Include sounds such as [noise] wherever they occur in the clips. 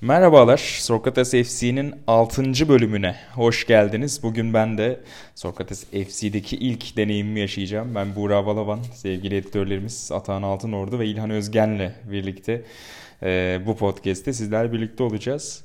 Merhabalar, Sokrates FC'nin 6. bölümüne hoş geldiniz. Bugün ben de Sokrates FC'deki ilk deneyimimi yaşayacağım. Ben Buğra Balaban, sevgili editörlerimiz Atahan Altınordu ve İlhan Özgen'le birlikte e, bu podcast'te sizlerle birlikte olacağız.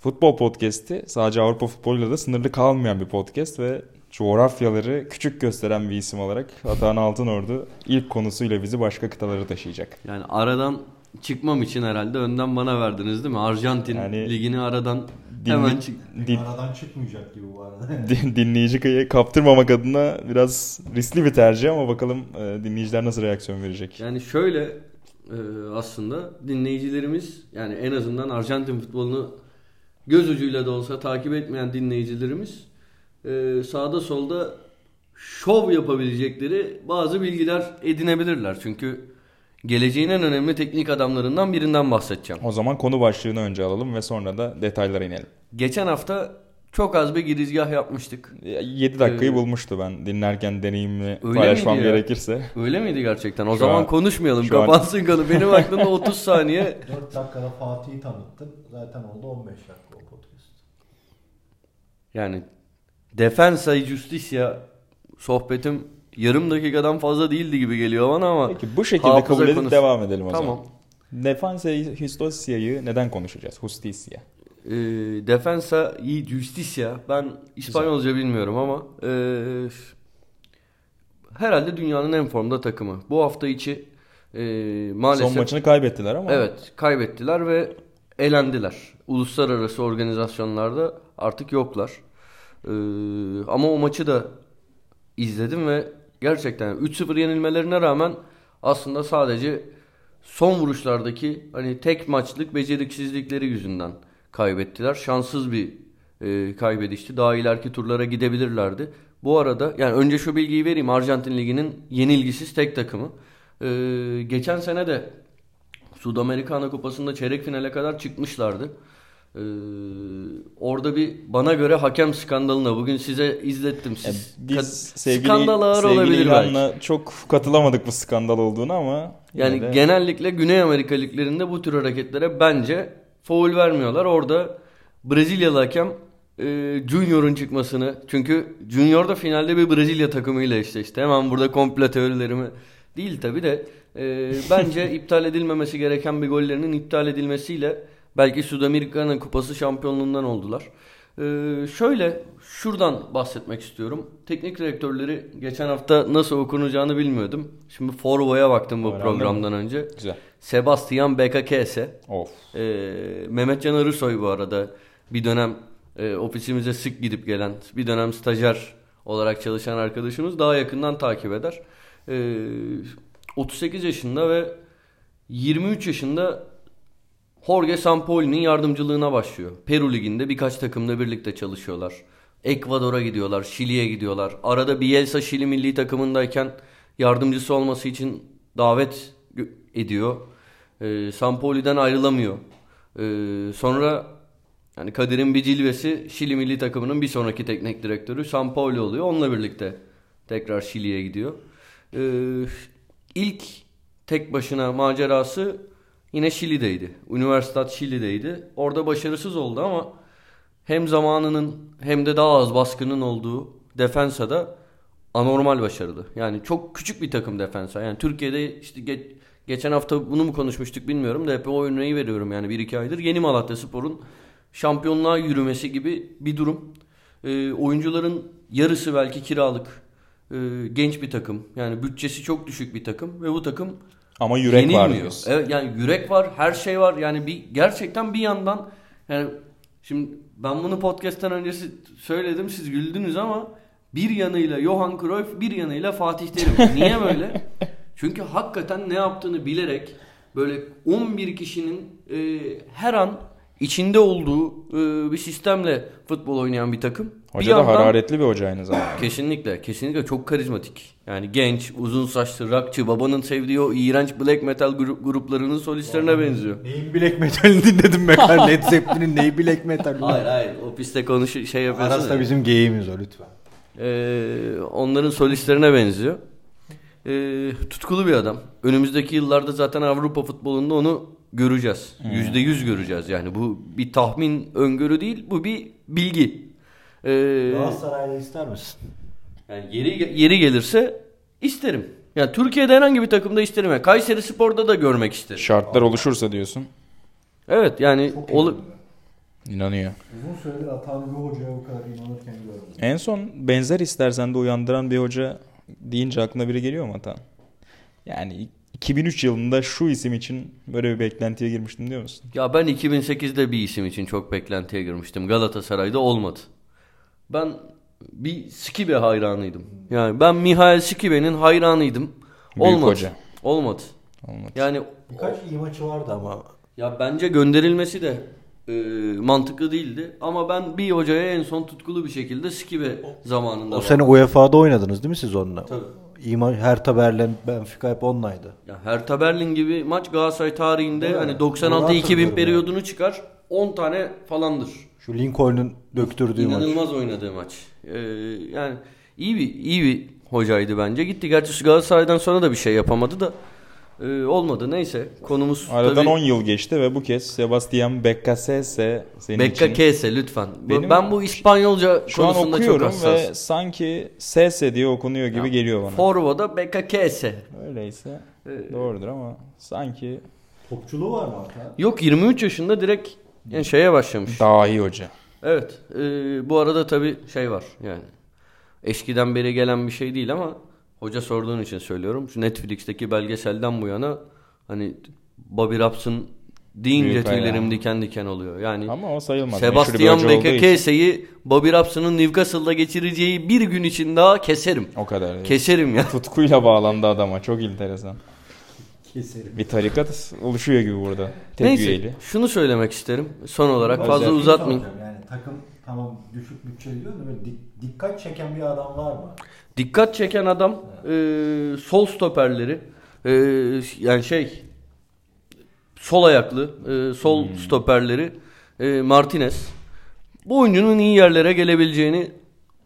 Futbol podcast'i sadece Avrupa futboluyla da sınırlı kalmayan bir podcast ve coğrafyaları küçük gösteren bir isim olarak Atahan Altınordu ilk konusuyla bizi başka kıtalara taşıyacak. Yani aradan çıkmam için herhalde önden bana verdiniz değil mi? Arjantin Yani ligini aradan Dinle- hemen çık. din- Aradan çıkmayacak gibi bu arada. [laughs] din- dinleyici kaptırmamak adına biraz riskli bir tercih ama bakalım e, dinleyiciler nasıl reaksiyon verecek. Yani şöyle e, aslında dinleyicilerimiz yani en azından Arjantin futbolunu göz ucuyla da olsa takip etmeyen dinleyicilerimiz e, sağda solda şov yapabilecekleri bazı bilgiler edinebilirler. Çünkü geleceğin en önemli teknik adamlarından birinden bahsedeceğim. O zaman konu başlığını önce alalım ve sonra da detaylara inelim. Geçen hafta çok az bir girizgah yapmıştık. 7 dakikayı Ee, bulmuştu ben dinlerken deneyimimi Öyle paylaşmam miydi ya? gerekirse. Öyle miydi gerçekten? O Şu zaman an- konuşmayalım. şu an- Kapansın konu. Benim aklımda [laughs] 30 saniye. 4 dakikada Fatih'i tanıttın. Zaten oldu 15 dakika o podcast. Yani Defensa Justicia sohbetim yarım dakikadan fazla değildi gibi geliyor bana ama Peki bu şekilde kabul edip konusu. devam edelim o Tamam. zaman. Defensa Justicia'yı neden konuşacağız? Justicia. Ee, Defensa Justicia ben İspanyolca bilmiyorum ama ee, herhalde dünyanın en formda takımı. Bu hafta içi ee, maalesef Son maçını kaybettiler ama Evet kaybettiler ve elendiler. Uluslararası organizasyonlarda artık yoklar. Ee, ama o maçı da izledim ve gerçekten 3-0 yenilmelerine rağmen aslında sadece son vuruşlardaki hani tek maçlık beceriksizlikleri yüzünden kaybettiler. Şanssız bir e, kaybedişti. Daha ileriki turlara gidebilirlerdi. Bu arada yani önce şu bilgiyi vereyim. Arjantin Ligi'nin yenilgisiz tek takımı. Ee, geçen sene de Sudamericana Kupası'nda çeyrek finale kadar çıkmışlardı. Ee, orada bir bana göre hakem skandalına bugün size izlettim. Yani Siz biz Kad- sevgili, skandal ağır sevgili olabilir belki. İlhan'la çok katılamadık bu skandal olduğunu ama Yani de- genellikle Güney Amerika liglerinde bu tür hareketlere bence foul vermiyorlar. Orada Brezilyalı hakem e, Junior'un çıkmasını çünkü Junior da finalde bir Brezilya takımıyla eşleşti. Hemen burada komple teorilerimi değil tabi de e, bence [laughs] iptal edilmemesi gereken bir gollerinin iptal edilmesiyle belki Sudamericana Kupası şampiyonluğundan oldular. E, şöyle şuradan bahsetmek istiyorum. Teknik direktörleri geçen hafta nasıl okunacağını bilmiyordum. Şimdi Forvo'ya baktım bu Öğrendin programdan önce. güzel. Sebastian Bekakese. Of. Ee, Mehmet Can Arısoy bu arada bir dönem e, ofisimize sık gidip gelen bir dönem stajyer olarak çalışan arkadaşımız daha yakından takip eder. Ee, 38 yaşında ve 23 yaşında Jorge Sampaoli'nin yardımcılığına başlıyor. Peru Ligi'nde birkaç takımla birlikte çalışıyorlar. Ekvador'a gidiyorlar, Şili'ye gidiyorlar. Arada Bielsa Şili milli takımındayken yardımcısı olması için davet ediyor. Ee, Sampaoli'den ayrılamıyor. Ee, sonra yani Kadir'in bir cilvesi Şili milli takımının bir sonraki teknik direktörü Sampaoli oluyor. Onunla birlikte tekrar Şili'ye gidiyor. Ee, ilk tek başına macerası yine Şili'deydi. Üniversitat Şili'deydi. Orada başarısız oldu ama hem zamanının hem de daha az baskının olduğu Defensa'da anormal başarılı. Yani çok küçük bir takım Defensa. Yani Türkiye'de işte ge- geçen hafta bunu mu konuşmuştuk bilmiyorum da hep o örneği veriyorum yani 1-2 aydır. Yeni Malatya Spor'un şampiyonluğa yürümesi gibi bir durum. Ee, oyuncuların yarısı belki kiralık. Ee, genç bir takım. Yani bütçesi çok düşük bir takım ve bu takım Ama yürek var yenilmiyor. diyorsun. Evet yani yürek var, her şey var. Yani bir gerçekten bir yandan yani şimdi ben bunu podcast'ten öncesi söyledim siz güldünüz ama bir yanıyla Johan Cruyff, bir yanıyla Fatih Terim. [laughs] Niye böyle? Çünkü hakikaten ne yaptığını bilerek böyle 11 kişinin e, her an içinde olduğu e, bir sistemle futbol oynayan bir takım. Hoca bir da yandan- hararetli bir hoca aynı zamanda. Kesinlikle. Kesinlikle çok karizmatik. Yani genç, uzun saçlı, rockçı, babanın sevdiği o iğrenç black metal grup, gruplarının solistlerine benziyor. Neyin black metalini dinledim be kar. Led Zeppelin'in neyi black metal? Hayır hayır. O piste konuş şey yapıyorsun. Arası da ya. bizim geyimiz o lütfen. Ee, onların solistlerine benziyor. Ee, tutkulu bir adam. Önümüzdeki yıllarda zaten Avrupa futbolunda onu göreceğiz. Hmm. Yüzde yüz göreceğiz yani. Bu bir tahmin öngörü değil bu bir bilgi. Ee, Galatasaray'da ister misin? yani yeri, yeri gelirse isterim. Yani Türkiye'de herhangi bir takımda isterim. Yani Kayseri Spor'da da görmek isterim. Şartlar oluşursa diyorsun. Evet yani eğlenceli. İnanıyor. Uzun süredir Atan bir hocaya bu kadar inanırken gördüm. En son benzer istersen de uyandıran bir hoca deyince aklına biri geliyor mu Atan? Yani 2003 yılında şu isim için böyle bir beklentiye girmiştim diyor musun? Ya ben 2008'de bir isim için çok beklentiye girmiştim. Galatasaray'da olmadı. Ben bir Skibe hayranıydım. Yani ben Mihail Skibe'nin hayranıydım. Büyük olmadı. hoca. Olmadı. Olmadı. Yani Birkaç iyi maçı vardı ama ya bence gönderilmesi de e, mantıklı değildi. Ama ben bir hocaya en son tutkulu bir şekilde Skibe zamanında o sene UEFA'da oynadınız değil mi siz onunla? Tabii. İyi maç Hertha Berlin, Benfica hep onlaydı. Ya Hertha Berlin gibi maç Galatasaray tarihinde hani Doğru 96-2000 hatırlıyorum periyodunu çıkar 10 tane falandır. Şu Lincoln'un döktürdüğü maç. İnanılmaz oynadığı maç. Ee, yani iyi bir iyi bir hocaydı bence. Gitti gerçi Galatasaray'dan sonra da bir şey yapamadı da e, olmadı. Neyse konumuz Aradan tabii 10 yıl geçti ve bu kez Sebastian Beccacese senin Becca için. Kese lütfen. Bu- Benim- ben bu İspanyolca Şu an konusunda çok okuyorum hassas. ve sanki Sese diye okunuyor gibi Ya, geliyor bana. Forvo'da Becca Kese. Öyleyse Ee, doğrudur ama sanki Topçuluğu var mı? Yok 23 yaşında direkt yani şeye başlamış. dahi hoca. Evet. e, bu arada tabii şey var yani. Eskiden beri gelen bir şey değil ama hoca sorduğun için söylüyorum. Şu Netflix'teki belgeselden bu yana hani Bobby Robson deyince tüylerim diken diken oluyor. Yani Ama o sayılmaz. Sebastian. Bekekese'yi Bobby Robson'ın Newcastle'da geçireceği bir gün için daha keserim. O kadar. Keserim ya. Tutkuyla bağlandı adama. Çok enteresan. Keserim. Bir tarikat oluşuyor gibi burada. Tek Neyse üyeli. şunu söylemek isterim son olarak fazla Özel- uzatmayayım. Yani takım tamam düşük bütçeli diyor da böyle dik- dikkat çeken bir adam var mı? Dikkat çeken adam e, sol stoperleri e, yani şey sol ayaklı e, sol Hmm. stoperleri e, Martinez bu oyuncunun iyi yerlere gelebileceğini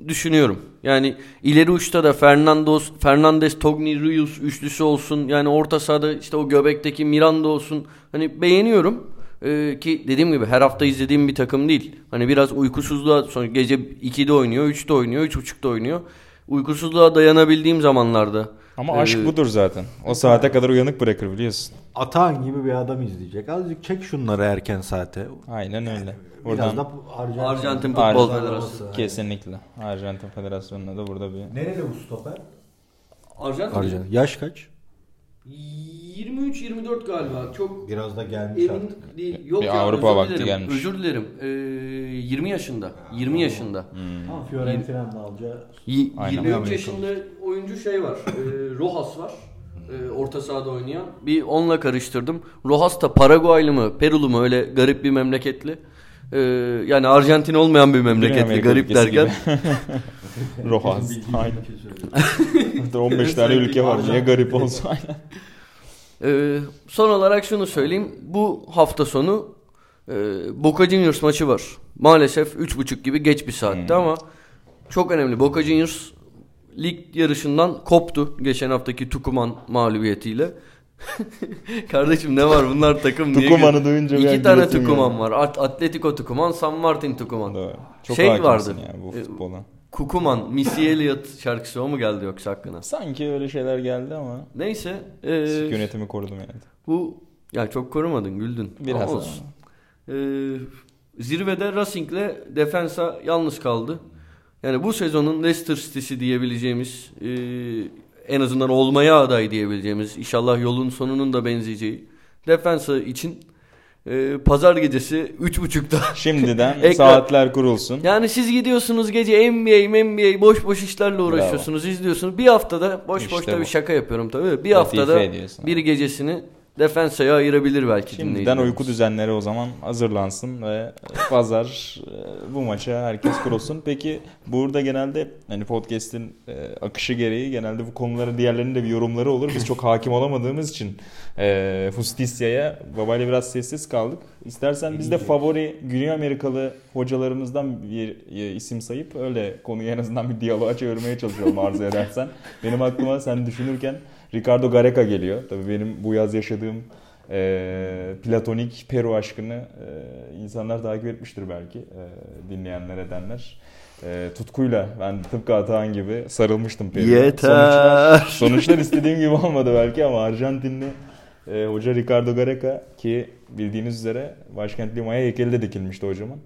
düşünüyorum. Yani ileri uçta da Fernandos, Fernandes, Togni, Rius üçlüsü olsun. Yani orta sahada işte o göbekteki Miranda olsun. Hani beğeniyorum. Ee, ki dediğim gibi her hafta izlediğim bir takım değil. Hani biraz uykusuzluğa sonra gece 2'de oynuyor, 3'te oynuyor, 3.30'da oynuyor. Uykusuzluğa dayanabildiğim zamanlarda. Ama aşk budur zaten. O saate kadar uyanık bırakır biliyorsun. Atan gibi bir adam izleyecek. Azıcık çek şunları erken saate. Aynen öyle. Biraz Buradan da Arjantin, Arjantin Futbol Arjantin- Federasyonu. kesinlikle. Arjantin Federasyonu'na da burada bir Nerede bu stoper? Arjantin. Arjantin. Yaş kaç? 23-24 galiba. Çok Biraz da gelmiş emin artık. değil. Yok Bir ya, Avrupa özür vakti dilerim. gelmiş. Özür dilerim. Ee, 20 yaşında. 20 yaşında. Ama Fiorentina'nın alacağı Y- Aynen. 23 Amerikalı. yaşında oyuncu şey var. e, Rojas var. [laughs] E, orta sahada oynayan. Bir onunla karıştırdım. Rojas da Paraguaylı mı, Perulu mu öyle garip bir memleketli. E, yani Arjantin olmayan bir memleketli garip derken. gibi. [laughs] Rojas. Aynen. 15 [laughs] tane ülke var. Niye garip olsun? [laughs] Aynen. E, son olarak şunu söyleyeyim. Bu hafta sonu e, Boca Juniors maçı var. Maalesef 3.30 gibi geç bir saatte ama çok önemli. Boca Juniors lig yarışından koptu geçen haftaki Tucuman mağlubiyetiyle. [laughs] Kardeşim ne var bunlar takım niye? Tucuman'ı duyunca İki an tane Tucuman geldi. var. At- Atletico Tucuman, San Martin Tucuman. Doğru. Çok Şey vardı. yani bu E, futbola. Kukuman, Missy Elliott şarkısı o mu geldi yoksa aklına? Sanki öyle şeyler geldi ama Neyse. e, yönetimi korudum yani. bu ya çok korumadın güldün. Biraz Ama ama. olsun. Ee, zirvede Racing'le Defensa yalnız kaldı. Yani bu sezonun Leicester City'si diyebileceğimiz e, en azından olmaya aday diyebileceğimiz inşallah yolun sonunun da benzeyeceği Defensa için e, pazar gecesi 3.30'da [laughs] Şimdiden Ekran- saatler kurulsun. yani siz gidiyorsunuz gece NBA, NBA boş boş işlerle uğraşıyorsunuz, izliyorsunuz. Bir haftada boş İşte boş bir şaka yapıyorum tabii. Bir Latife haftada ediyorsun. bir gecesini Defensa'ya ayırabilir belki Şimdiden uyku düzenleri o zaman hazırlansın ve pazar e, bu maça herkes kurulsun. Peki burada genelde hani podcast'in e, akışı gereği genelde bu konuların diğerlerinin de bir yorumları olur. Biz çok hakim olamadığımız için e, Justizia'ya babayla biraz sessiz kaldık. İstersen biz de favori Güney Amerikalı hocalarımızdan bir e, isim sayıp öyle konuyu en azından bir diyaloğa çevirmeye çalışalım arzu edersen. Benim aklıma sen düşünürken Ricardo Gareca geliyor. Tabii benim bu yaz yaşadığım e, platonik Peru aşkını e, insanlar takip etmiştir belki e, dinleyenler edenler. E, tutkuyla ben tıpkı Atahan gibi sarılmıştım Peru'ya. Yeter. Sonuçlar, sonuçlar istediğim gibi olmadı belki ama Arjantinli e, hoca Ricardo Gareca ki bildiğiniz üzere başkent Lima'ya heykeli de dikilmişti hocamın.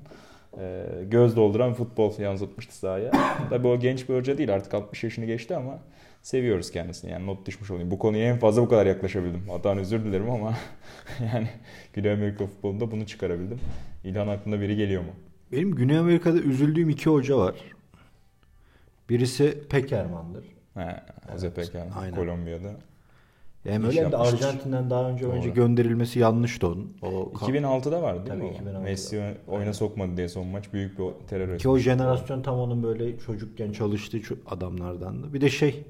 E, göz dolduran futbol yansıtmıştı sahaya. Tabii o genç bir hoca değil artık 60 yaşını geçti ama seviyoruz kendisini. Yani not düşmüş olayım. Bu konuya en fazla bu kadar yaklaşabildim. Hatta özür dilerim ama [laughs] yani Güney Amerika futbolunda bunu çıkarabildim. İlhan aklında biri geliyor mu? Benim Güney Amerika'da üzüldüğüm iki hoca var. Birisi Pekerman'dır. He, Jose Peker, aynen. Kolombiya'da. Hem öyle hem de. Arjantin'den daha önce Doğru. önce gönderilmesi yanlıştı onun. O 2006'da vardı değil Tabii, mi? o? 2006'da. Messi oyuna sokmadı diye son maç büyük bir terör Ki o jenerasyon tam onun böyle çocukken çalıştığı adamlardandı. Bir de şey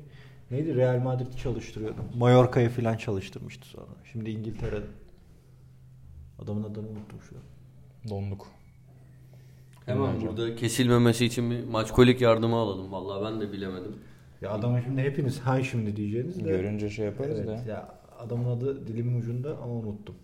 neydi Real Madrid'i çalıştırıyordu. Mallorca'yı falan çalıştırmıştı sonra. Şimdi İngiltere'de. Adamın adını unuttum şu an. Donduk. Hemen Hocam. burada kesilmemesi için bir maç kolik yardımı alalım. Vallahi ben de bilemedim. Ya adamın şimdi hepiniz hay şimdi diyeceğiniz de. Görünce şey yaparız evet, da. ya adamın adı dilimin ucunda ama unuttum.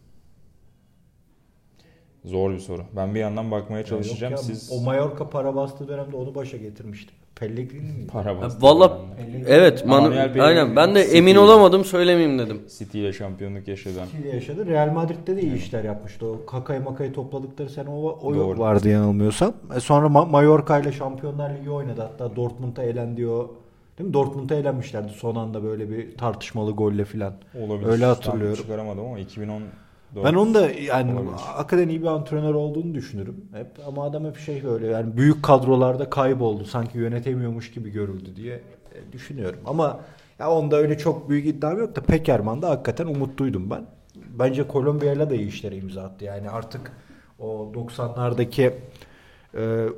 Zor bir soru. Ben bir yandan bakmaya çalışacağım. Yok ya, Siz O Mallorca para bastığı dönemde onu başa getirmiştim. Pellegrini miydi? para. Vallahi yani. evet Manu, aynen ben de City. emin olamadım söylemeyeyim dedim. City ile şampiyonluk yaşadan. Chile yaşadı. Real Madrid'de de iyi işler yapmıştı. O kakayı makayı topladıkları sene o, o Doğru. vardı yanılmıyorsam. E sonra Ma- Mallorca ile Şampiyonlar Ligi oynadı. Hatta Dortmund'a elendi o. Değil mi? Dortmund'a elenmişlerdi son anda böyle bir tartışmalı golle filan. Olabilir. Öyle Tam hatırlıyorum. Çıkaramadım ama 2014. Ben onu da yani Olabilir. hakikaten iyi bir antrenör olduğunu düşünürüm hep. Ama adam hep şey böyle yani büyük kadrolarda kayboldu. Sanki yönetemiyormuş gibi görüldü diye e, düşünüyorum. Ama ya onda öyle çok büyük iddiam yok da Pekerman'da hakikaten umutluydum ben. Bence Kolombiya'yla da iyi işlere imza attı. Yani artık o 90'lardaki e,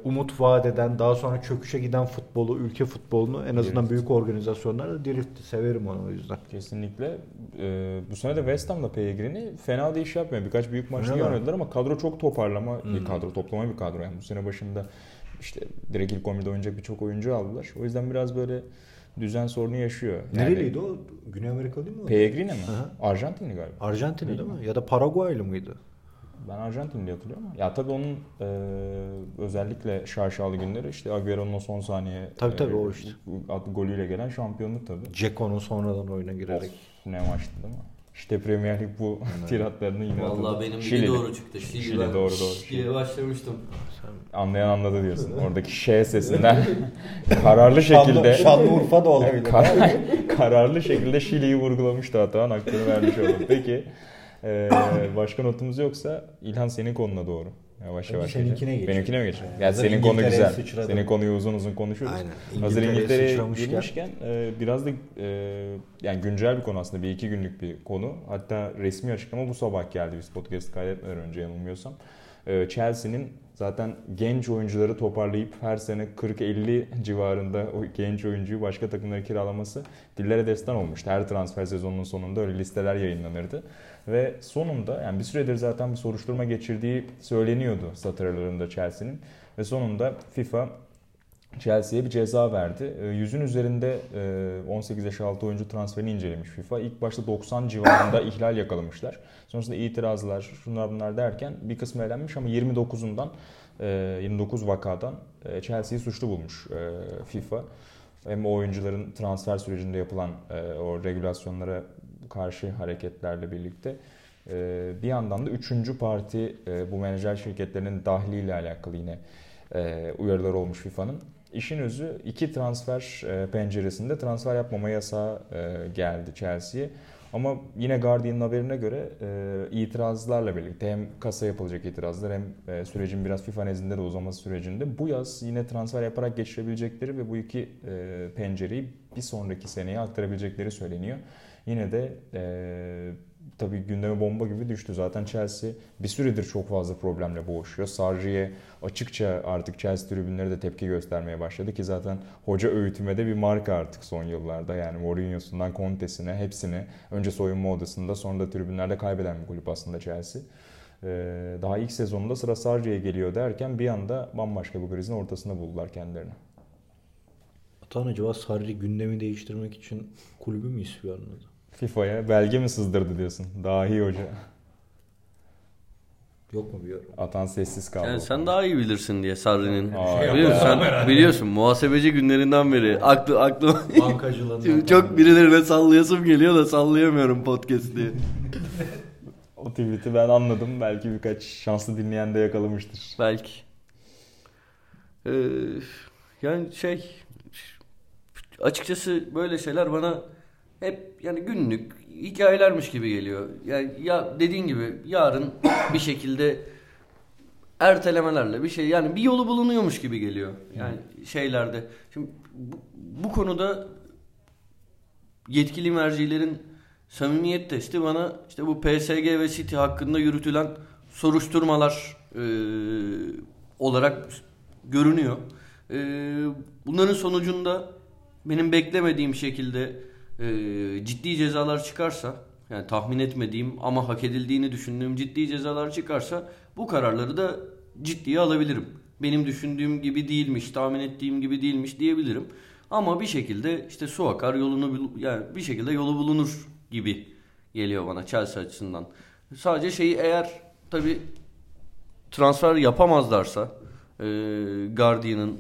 umut vaat eden daha sonra çöküşe giden futbolu, ülke futbolunu en azından Diriltti. büyük organizasyonlarla diriltti. Severim onu o yüzden. Kesinlikle. Ee, bu sene de West Ham'da Pellegrini fena da iş yapmıyor. Birkaç büyük maçta mi? oynadılar ama kadro çok toparlama bir Hmm. kadro. Toplama bir kadro. Yani bu sene başında işte direkt ilk 11'de oynayacak birçok oyuncu aldılar. O yüzden biraz böyle düzen sorunu yaşıyor. Yani Nereliydi o? Güney Amerika değil mi? Pellegrini mi? Arjantinli galiba. Arjantinli değil mi? Ya da Paraguaylı mıydı? Ben Arjantinli diye hatırlıyorum ama. Ya tabii onun e, özellikle şaşalı günleri işte Agüero'nun o son saniye Tabii, tabii, o işte. at- golüyle gelen şampiyonluk tabii. Ceko'nun sonradan oyuna Of, girerek. ne maçtı değil mi? İşte Premier Lig bu [laughs] tiratlarını yine Vallahi atladı. benim bir doğru çıktı. Şili, Şili, ben doğru, doğru. diye başlamıştım. Anlayan anladı diyorsun. [laughs] Oradaki Ş sesinden [laughs] kararlı şekilde Şanlıurfa da olabilir. Kar- kararlı şekilde Şili'yi vurgulamıştı hatta hakkını vermiş oldum. Peki e, başka notumuz yoksa İlhan senin konuna doğru. Yavaş yavaş seninkine geçelim. Benimkine mi geçelim? Aynen. Ya Hazır senin konu güzel. sıçradım. Senin konuyu uzun uzun konuşuruz. Aynen. Hazır İngiltere'ye girmişken e, biraz da e, yani güncel bir konu aslında bir iki günlük bir konu. Hatta resmi açıklama bu sabah geldi biz podcast kaydetmeden önce yanılmıyorsam. E, Chelsea'nin zaten genç oyuncuları toparlayıp her sene 40-50 civarında o genç oyuncuyu başka takımlara kiralaması dillere destan olmuştu. Her transfer sezonunun sonunda öyle listeler yayınlanırdı. Ve sonunda yani bir süredir zaten bir soruşturma geçirdiği söyleniyordu satırlarında Chelsea'nin. Ve sonunda FIFA Chelsea'ye bir ceza verdi. E, Yüzün üzerinde e, 18 yaş altı oyuncu transferini incelemiş FIFA. İlk başta 90 civarında [coughs] ihlal yakalamışlar. Sonrasında itirazlar, şunlar bunlar derken bir kısmı elenmiş ama 29'undan e, 29 vakadan e, Chelsea'yi suçlu bulmuş e, FIFA. Hem oyuncuların transfer sürecinde yapılan e, o regülasyonlara karşı hareketlerle birlikte e, bir yandan da üçüncü parti e, bu menajer şirketlerinin dahliyle alakalı yine e, uyarılar olmuş FIFA'nın. İşin özü iki transfer penceresinde transfer yapmama yasağı geldi Chelsea'ye. Ama yine Guardian'ın haberine göre itirazlarla birlikte hem kasa yapılacak itirazlar hem sürecin biraz FIFA nezdinde de uzaması sürecinde bu yaz yine transfer yaparak geçirebilecekleri ve bu iki pencereyi bir sonraki seneye aktarabilecekleri söyleniyor. Yine de e, tabii gündeme bomba gibi düştü. Zaten Chelsea bir süredir çok fazla problemle boğuşuyor. Sarri'ye açıkça artık Chelsea tribünleri de tepki göstermeye başladı ki zaten hoca öğütüme de bir marka artık son yıllarda. Yani Mourinho'sundan Conte'sine hepsini önce soyunma odasında sonra da tribünlerde kaybeden bir kulüp aslında Chelsea. Ee, daha ilk sezonunda sıra Sarri'ye geliyor derken bir anda bambaşka bir krizin ortasında buldular kendilerini. Atan acaba Sarri gündemi değiştirmek için kulübü mü ispiyonladı? FIFA'ya belge mi sızdırdı diyorsun? Dahi hoca. Yok mu bir yorum? Atan sessiz kaldı. Yani sen daha iyi bilirsin diye Sarri'nin. Aa, Biliyorsun, sen biliyorsun muhasebeci günlerinden beri aklı aklı Bankacılığından. Çok birilerine sallayasım geliyor da sallayamıyorum podcast diye. [laughs] O tweet'i ben anladım. Belki birkaç şanslı dinleyen de yakalamıştır. Belki. Ee, yani şey açıkçası böyle şeyler bana hep yani günlük hikayelermiş gibi geliyor. Yani ya dediğin gibi yarın [coughs] bir şekilde ertelemelerle bir şey yani bir yolu bulunuyormuş gibi geliyor. Yani şeylerde. Şimdi bu, bu konuda yetkili mercilerin samimiyet testi bana işte bu PSG ve City hakkında yürütülen soruşturmalar e, olarak görünüyor. E, bunların sonucunda benim beklemediğim şekilde e, ciddi cezalar çıkarsa yani tahmin etmediğim ama hak edildiğini düşündüğüm ciddi cezalar çıkarsa bu kararları da ciddiye alabilirim. Benim düşündüğüm gibi değilmiş, tahmin ettiğim gibi değilmiş diyebilirim. Ama bir şekilde işte su akar yolunu yani bir şekilde yolu bulunur gibi geliyor bana Chelsea açısından. Sadece şeyi eğer tabi transfer yapamazlarsa e, Guardian'ın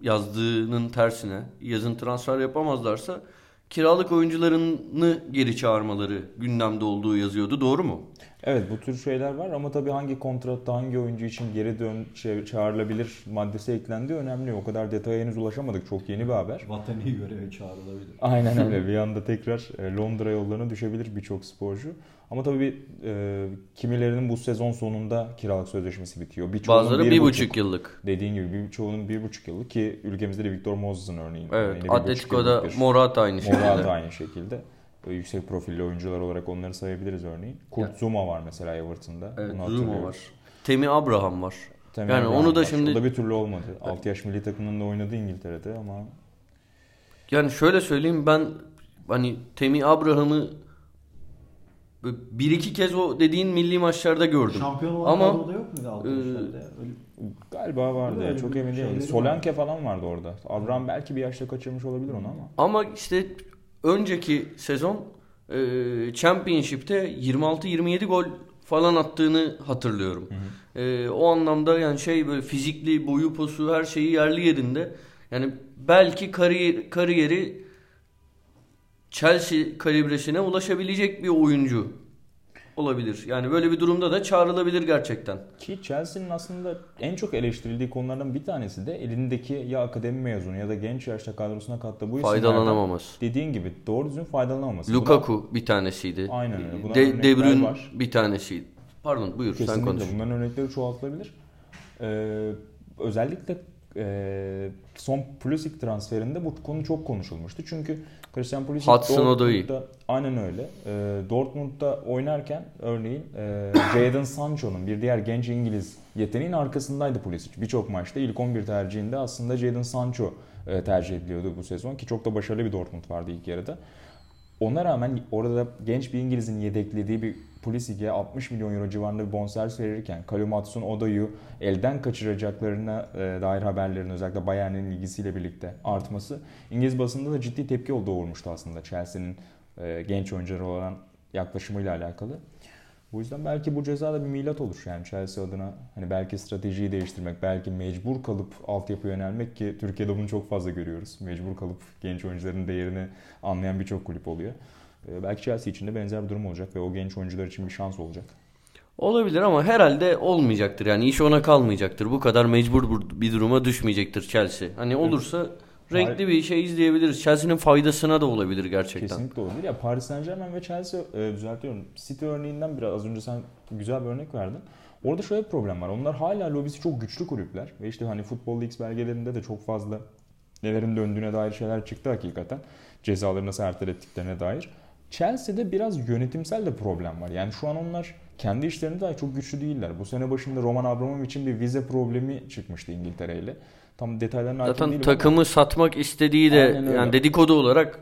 yazdığının tersine yazın transfer yapamazlarsa kiralık oyuncularını geri çağırmaları gündemde olduğu yazıyordu. Doğru mu? Evet bu tür şeyler var ama tabii hangi kontratta hangi oyuncu için geri dön şey, çağrılabilir maddesi eklendiği önemli. O kadar detaya henüz ulaşamadık. Çok yeni bir haber. Vatani göreve çağrılabilir. [laughs] Aynen öyle. [laughs] Bir anda tekrar e, Londra yollarına düşebilir birçok sporcu. Ama tabii e, kimilerinin bu sezon sonunda kiralık sözleşmesi bitiyor. Birçoğunun Bazıları bir buçuk yıllık. Dediğin gibi birçoğunun bir buçuk yıllık ki ülkemizde de Victor Moses'ın örneğin. Evet. bir buçuk Atletico'da bir- Morata aynı şekilde. Morata aynı şekilde. Böyle yüksek profilli oyuncular olarak onları sayabiliriz örneğin. Kurt Zuma var mesela Everton'da. Evet, Bunu Zuma var. Temi Abraham var. Temel Yani Brown onu da var. şimdi- O da bir türlü olmadı. 6 yaş milli takımında oynadı İngiltere'de ama Yani şöyle söyleyeyim ben hani Temi Abraham'ı bir iki kez o dediğin milli maçlarda gördüm. Şampiyon olan Ama kadroda yok muydu altı e? Öyle galiba vardı ya Öyle çok bir emin değilim. Solanke falan vardı orada. Abraham belki bir yaşta kaçırmış olabilir onu ama. ama işte önceki sezon e, Championship'te 26-27 gol falan attığını hatırlıyorum. E, o anlamda yani şey böyle fizikli, boyu posu her şeyi yerli yerinde. Yani belki kariyer, kariyeri Chelsea kalibresine ulaşabilecek bir oyuncu olabilir. Yani böyle bir durumda da çağrılabilir gerçekten. Ki Chelsea'nin aslında en çok eleştirildiği konulardan bir tanesi de elindeki ya akademi mezunu ya da genç yaşta kadrosuna kattığı bu isimlerden Faydalanamaması. dediğin gibi doğru düzgün faydalanamaması. Lukaku bir tanesiydi. Aynen öyle. Buna De, De Bruyne bir tanesiydi. Pardon buyur sen Kesinlikle konuş. bunların örnekleri çoğaltılabilir. Ee, özellikle e, son Pulisic transferinde bu konu çok konuşulmuştu. Çünkü Christian Pulisic Hudson. Dortmund'da aynen öyle. Ee, Dortmund'da oynarken örneğin e, Jadon Sancho'nun bir diğer genç İngiliz yeteneğin arkasındaydı Pulisic. Birçok maçta ilk 11 tercihinde aslında Jadon Sancho e, tercih ediliyordu bu sezon ki çok da başarılı bir Dortmund vardı ilk yarıda. Ona rağmen orada genç bir İngiliz'in yedeklediği bir Pulisic'e 60 milyon euro civarında bir bonservis verirken Callum Hudson-Odoi'yu elden kaçıracaklarına e, dair haberlerin özellikle Bayern'in ilgisiyle birlikte artması İngiliz basında da ciddi tepki doğurmuştu aslında Chelsea'nin e, genç oyuncuları olan yaklaşımıyla alakalı. Bu yüzden belki bu ceza da bir milat olur yani Chelsea adına hani belki stratejiyi değiştirmek, belki mecbur kalıp altyapıya yönelmek ki Türkiye'de bunu çok fazla görüyoruz. Mecbur kalıp genç oyuncuların değerini anlayan birçok kulüp oluyor. Ee, Belki Chelsea için de benzer bir durum olacak ve o genç oyuncular için bir şans olacak. Olabilir ama herhalde olmayacaktır. Yani iş ona kalmayacaktır. Bu kadar mecbur bu- bir duruma düşmeyecektir Chelsea. Hani olursa renkli bir şey izleyebiliriz. Chelsea'nin faydasına da olabilir gerçekten. Kesinlikle olabilir. Ya Paris Saint Germain ve Chelsea e, düzeltiyorum. City örneğinden biraz az önce sen güzel bir örnek verdin. Orada şöyle bir problem var. Onlar hala lobisi çok güçlü kulüpler. Ve işte hani Football Leagues belgelerinde de çok fazla nelerin döndüğüne dair şeyler çıktı hakikaten. Cezaları nasıl ertelettiklerine dair. Chelsea'de biraz yönetimsel de problem var. Yani şu an onlar kendi işlerinde dahi çok güçlü değiller. Bu sene başında Roman Abramovich'in bir vize problemi çıkmıştı İngiltere ile. Tam detaylarına hakim Zaten değilim ama- takımı satmak istediği de yani dedikodu olarak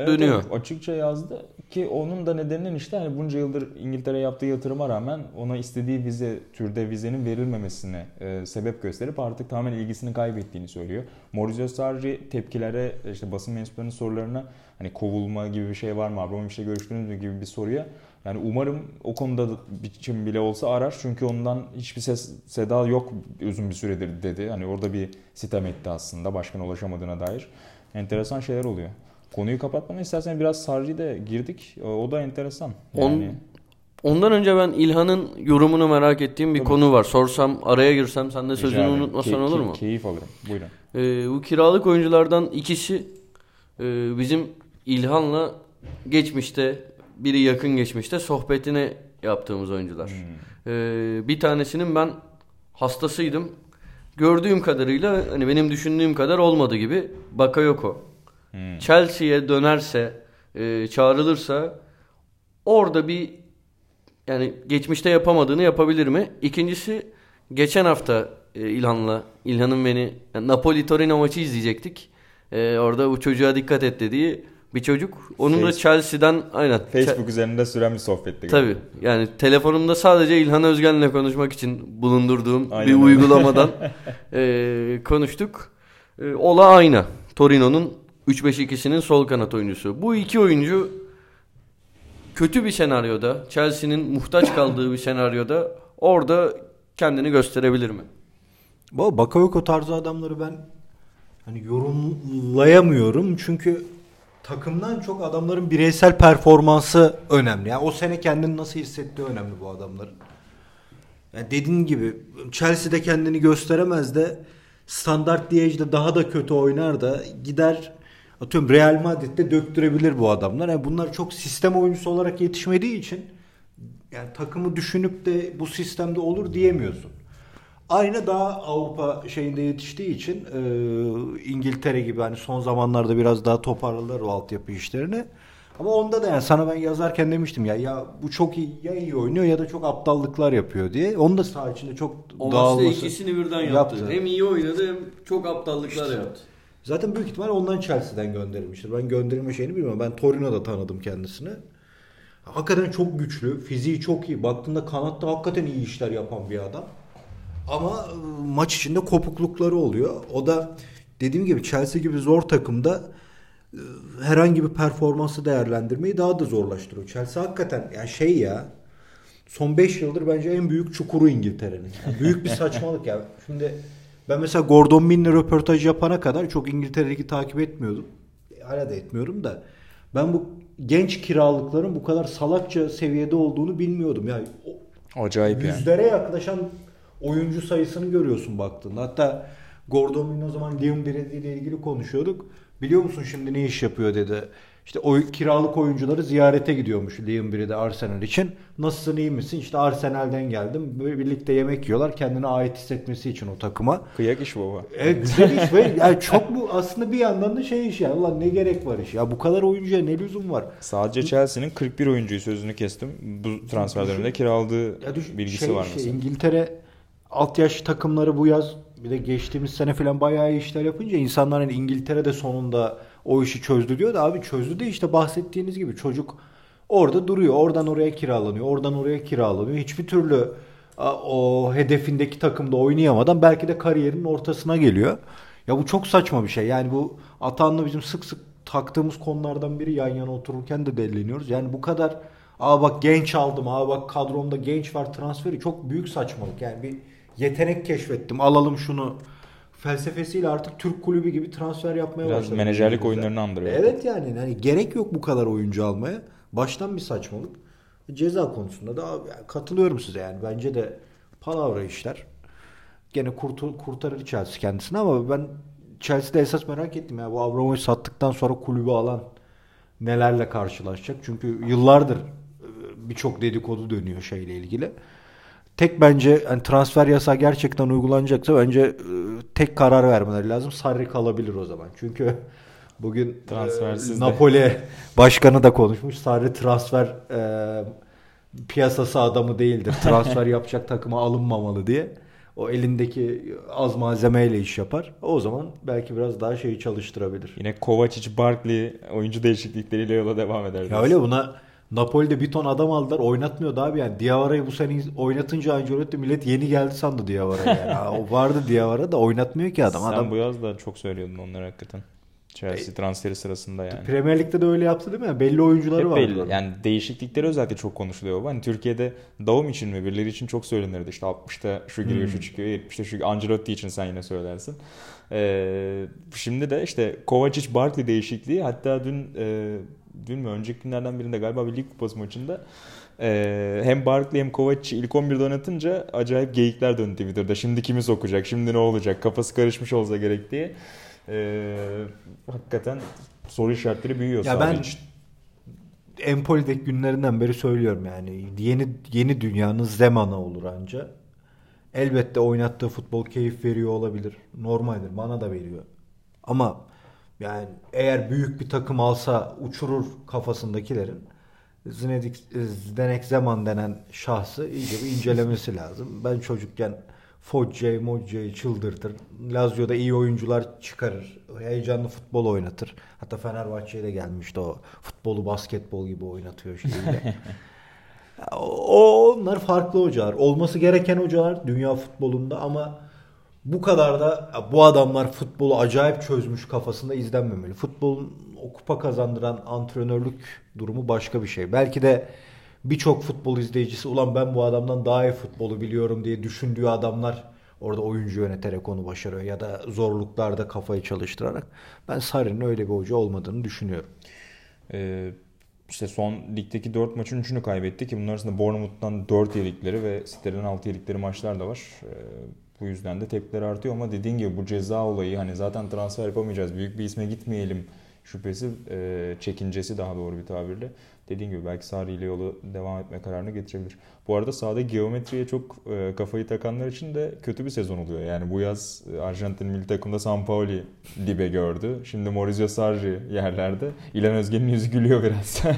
Evet, dönüyor. evet, açıkça yazdı ki onun da nedeninden işte hani bunca yıldır İngiltere'ye yaptığı yatırıma rağmen ona istediği vize türde vizenin verilmemesine e, sebep gösterip artık tamamen ilgisini kaybettiğini söylüyor. Maurizio Sarri tepkilere işte basın mensuplarının sorularına hani kovulma gibi bir şey var mı Abramovich'le görüştünüz mü gibi bir soruya Yani umarım o konuda biçim bile olsa arar. Çünkü ondan hiçbir ses seda yok uzun bir süredir dedi. Hani orada bir sitem etti aslında başkana ulaşamadığına dair. Enteresan şeyler oluyor. Konuyu kapatmana istersen biraz Sarri de girdik. O da enteresan. Yani... On, ondan önce ben İlhan'ın yorumunu merak ettiğim bir Tabii. konu var. Sorsam araya girsem sen de sözünü Rica unutmasan Key, olur mu? Keyif alırım. Buyurun. Ee, bu kiralık oyunculardan ikisi e, bizim İlhan'la geçmişte biri yakın geçmişte sohbetini yaptığımız oyuncular. Hmm. Ee, bir tanesinin ben hastasıydım. Gördüğüm kadarıyla hani benim düşündüğüm kadar olmadı gibi Bakayoko. Hmm. Chelsea'ye dönerse, e, çağrılırsa orada bir yani geçmişte yapamadığını yapabilir mi? İkincisi geçen hafta e, İlhan'la İlhan'ın beni yani Napoli Torino maçı izleyecektik. E, orada bu çocuğa dikkat et dediği bir çocuk. Onun Facebook. da Chelsea'den aynen. Facebook üzerinde süren bir sohbetti. Tabii. Yani telefonumda sadece İlhan Özgen'le konuşmak için bulundurduğum aynen bir öyle. uygulamadan [laughs] e, konuştuk. E, ola aynı. Torino'nun 3-5-2'sinin sol kanat oyuncusu. Bu iki oyuncu kötü bir senaryoda, Chelsea'nin muhtaç [coughs] kaldığı bir senaryoda orada kendini gösterebilir mi? Bakayoko tarzı adamları ben hani yorumlayamıyorum çünkü takımdan çok adamların bireysel performansı önemli. Yani o sene kendini nasıl hissettiği önemli bu adamların. Yani dediğin gibi Chelsea'de kendini gösteremez de standart Liège'de daha da kötü oynar da gider atıyorum Real Madrid'de döktürebilir bu adamlar. Yani bunlar çok sistem oyuncusu olarak yetişmediği için yani takımı düşünüp de bu sistemde olur diyemiyorsun. Aynı daha Avrupa şeyinde yetiştiği için e, İngiltere gibi hani son zamanlarda biraz daha toparladılar o altyapı işlerini. Ama onda da yani sana ben yazarken demiştim ya ya bu çok iyi ya iyi oynuyor ya da çok aptallıklar yapıyor diye. Onu da saha içinde çok o dağılması. ikisini birden yaptı. yaptı. Hem iyi oynadı hem çok aptallıklar işte. yaptı. Zaten büyük ihtimal ondan Chelsea'den gönderilmiştir. Ben gönderilme şeyini bilmiyorum. Ben Torino'da tanıdım kendisini. Hakikaten çok güçlü. Fiziği çok iyi. Baktığında kanatta hakikaten iyi işler yapan bir adam. Ama ıı, maç içinde kopuklukları oluyor. O da dediğim gibi Chelsea gibi zor takımda ıı, herhangi bir performansı değerlendirmeyi daha da zorlaştırıyor. Chelsea hakikaten yani şey ya son 5 yıldır bence en büyük çukuru İngiltere'nin. Yani büyük bir saçmalık ya. Şimdi ben mesela Gordon Bin'le röportaj yapana kadar çok İngiltere'yi takip etmiyordum. Hala da etmiyorum da. Ben bu genç kiralıkların bu kadar salakça seviyede olduğunu bilmiyordum. Yani Acayip yüzlere yani. yaklaşan oyuncu sayısını görüyorsun baktığında. Hatta Gordon Bin o zaman Liam Brady ile ilgili konuşuyorduk. Biliyor musun şimdi ne iş yapıyor dedi. İşte o kiralık oyuncuları ziyarete gidiyormuş Liam Brady Arsenal için. Nasılsın iyi misin? İşte Arsenal'den geldim. Böyle birlikte yemek yiyorlar. Kendine ait hissetmesi için o takıma. Kıyak iş baba. Evet güzel iş ve yani çok bu aslında bir yandan da şey iş ya. Ulan ne gerek var iş ya. Bu kadar oyuncuya ne lüzum var? Sadece Chelsea'nin 41 oyuncuyu sözünü kestim. Bu transfer döneminde kiraladığı ya düşün, bilgisi şey, var mesela. Şey, İngiltere alt yaş takımları bu yaz bir de geçtiğimiz sene falan bayağı iyi işler yapınca insanların İngiltere'de sonunda o işi çözdü diyor da abi çözdü de işte bahsettiğiniz gibi çocuk orada duruyor. Oradan oraya kiralanıyor. Oradan oraya kiralanıyor. Hiçbir türlü o hedefindeki takımda oynayamadan belki de kariyerinin ortasına geliyor. Ya bu çok saçma bir şey. Yani bu Atan'la bizim sık sık taktığımız konulardan biri yan yana otururken de deliniyoruz. Yani bu kadar aa bak genç aldım, aa bak kadromda genç var transferi çok büyük saçmalık. Yani bir yetenek keşfettim. Alalım şunu felsefesiyle artık Türk kulübü gibi transfer yapmaya Biraz başladı. menajerlik oyunlarını andırıyor. Evet yani hani gerek yok bu kadar oyuncu almaya. Baştan bir saçmalık. Ceza konusunda da katılıyorum size yani. Bence de palavra işler. Gene kurtul, kurtarır Chelsea kendisini ama ben Chelsea'de esas merak ettim ya. Bu Abramovich sattıktan sonra kulübü alan nelerle karşılaşacak. Çünkü yıllardır e, birçok dedikodu dönüyor şeyle ilgili tek bence yani transfer yasağı gerçekten uygulanacaksa bence e, tek karar vermeleri lazım. Sarri kalabilir o zaman. Çünkü bugün e, Napoli başkanı da konuşmuş. Sarri transfer e, piyasası adamı değildir. Transfer [laughs] yapacak takıma alınmamalı diye. O elindeki az malzemeyle iş yapar. O zaman belki biraz daha şeyi çalıştırabilir. Yine Kovacic, Barkley oyuncu değişiklikleriyle yola devam eder. Ya öyle buna Napoli'de bir ton adam aldılar oynatmıyordu abi yani. Diavara'yı bu sene oynatınca Ancelotti millet yeni geldi sandı Diavara yani. [laughs] o vardı Diavara da oynatmıyor ki adam. Sen adam... bu yaz da çok söylüyordun onları hakikaten. Chelsea transferi sırasında yani. Premier Lig'de de öyle yaptı değil mi? Belli oyuncuları Hep var. belli. Yani değişiklikleri özellikle çok konuşuluyor. Hani Türkiye'de Davum için mi birileri için çok söylenirdi. İşte 60'ta şu giriyor Hmm. şu çıkıyor 70'te şu Ancelotti için sen yine söylersin. Ee, şimdi de işte Kovacic Barkley değişikliği hatta dün e, dün mü önceki günlerden birinde galiba bir lig kupası maçında e, hem Barkley hem Kovacic'i ilk 11'de oynatınca acayip geyikler döndü Twitter'da. Şimdi kimi sokacak? Şimdi ne olacak? Kafası karışmış olsa gerek diye. E, hakikaten soru işaretleri büyüyor Ya ben için. Empoli'deki günlerinden beri söylüyorum yani yeni yeni dünyanın zamanı olur anca. Elbette oynattığı futbol keyif veriyor olabilir. Normaldir. Bana da veriyor. Ama yani eğer büyük bir takım alsa uçurur kafasındakilerin Zinedik, Zdenek Zeman denen şahsı iyice bir incelemesi lazım. Ben çocukken Foggia'yı, Moggia'yı çıldırtır. Lazio'da iyi oyuncular çıkarır. Heyecanlı futbol oynatır. Hatta Fenerbahçe'ye de gelmişti o. Futbolu basketbol gibi oynatıyor şeyiyle. [laughs] o onlar farklı hocalar. Olması gereken hocalar dünya futbolunda ama bu kadar da bu adamlar futbolu acayip çözmüş kafasında izlenmemeli. Futbolun o kupa kazandıran antrenörlük durumu başka bir şey. Belki de birçok futbol izleyicisi ulan ben bu adamdan daha iyi futbolu biliyorum diye düşündüğü adamlar orada oyuncu yöneterek onu başarıyor ya da zorluklarda kafayı çalıştırarak. Ben Sarri'nin öyle bir hoca olmadığını düşünüyorum. Ee, işte son ligdeki 4 maçın 3'ünü kaybetti ki bunun arasında Bournemouth'tan 4 yedikleri ve City'den 6 yedikleri maçlar da var. Ee, bu yüzden de tepkiler artıyor ama dediğin gibi bu ceza olayı hani zaten transfer yapamayacağız. Büyük bir isme gitmeyelim şüphesi, e, çekincesi daha doğru bir tabirle. Dediğin gibi belki Sarri ile yolu devam etme kararını getirebilir. Bu arada sahada geometriye çok e, kafayı takanlar için de kötü bir sezon oluyor. Yani bu yaz e, Arjantin milli takımda Sampaoli dibe gördü. Şimdi Maurizio Sarri yerlerde. İlhan Özgen'in yüzü gülüyor biraz. [laughs]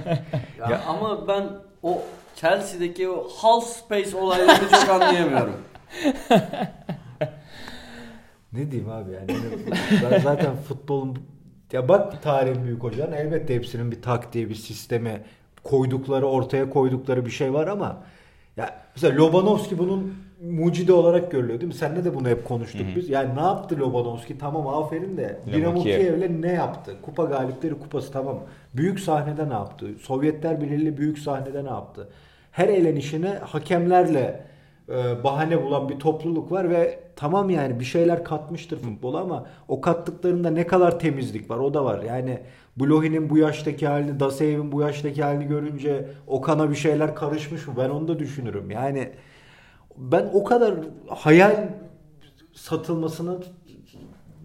Ya, ama ben o Chelsea'deki o half space olaylarını çok anlayamıyorum. Ne diyeyim abi yani. ben zaten futbolun ya bak tarihin büyük hocaların elbette hepsinin bir taktiği, bir sistemi koydukları, ortaya koydukları bir şey var ama ya mesela Lobanovski bunun mucidi olarak görülüyor değil mi? Seninle de bunu hep konuştuk biz. Yani ne yaptı Lobanovski? Tamam aferin de Dinamo Dinamo Kiev. Kiev'le ne yaptı? Kupa galipleri kupası tamam. Büyük sahnede ne yaptı? Sovyetler Birliği büyük sahnede ne yaptı? Her elenişine hakemlerle bahane bulan bir topluluk var ve tamam yani bir şeyler katmıştır futbola ama o kattıklarında ne kadar temizlik var o da var. Yani Blohi'nin bu yaştaki halini, Daseyev'in bu yaştaki halini görünce Okan'a bir şeyler karışmış mı? Ben onu da düşünürüm. Yani ben o kadar hayal satılmasına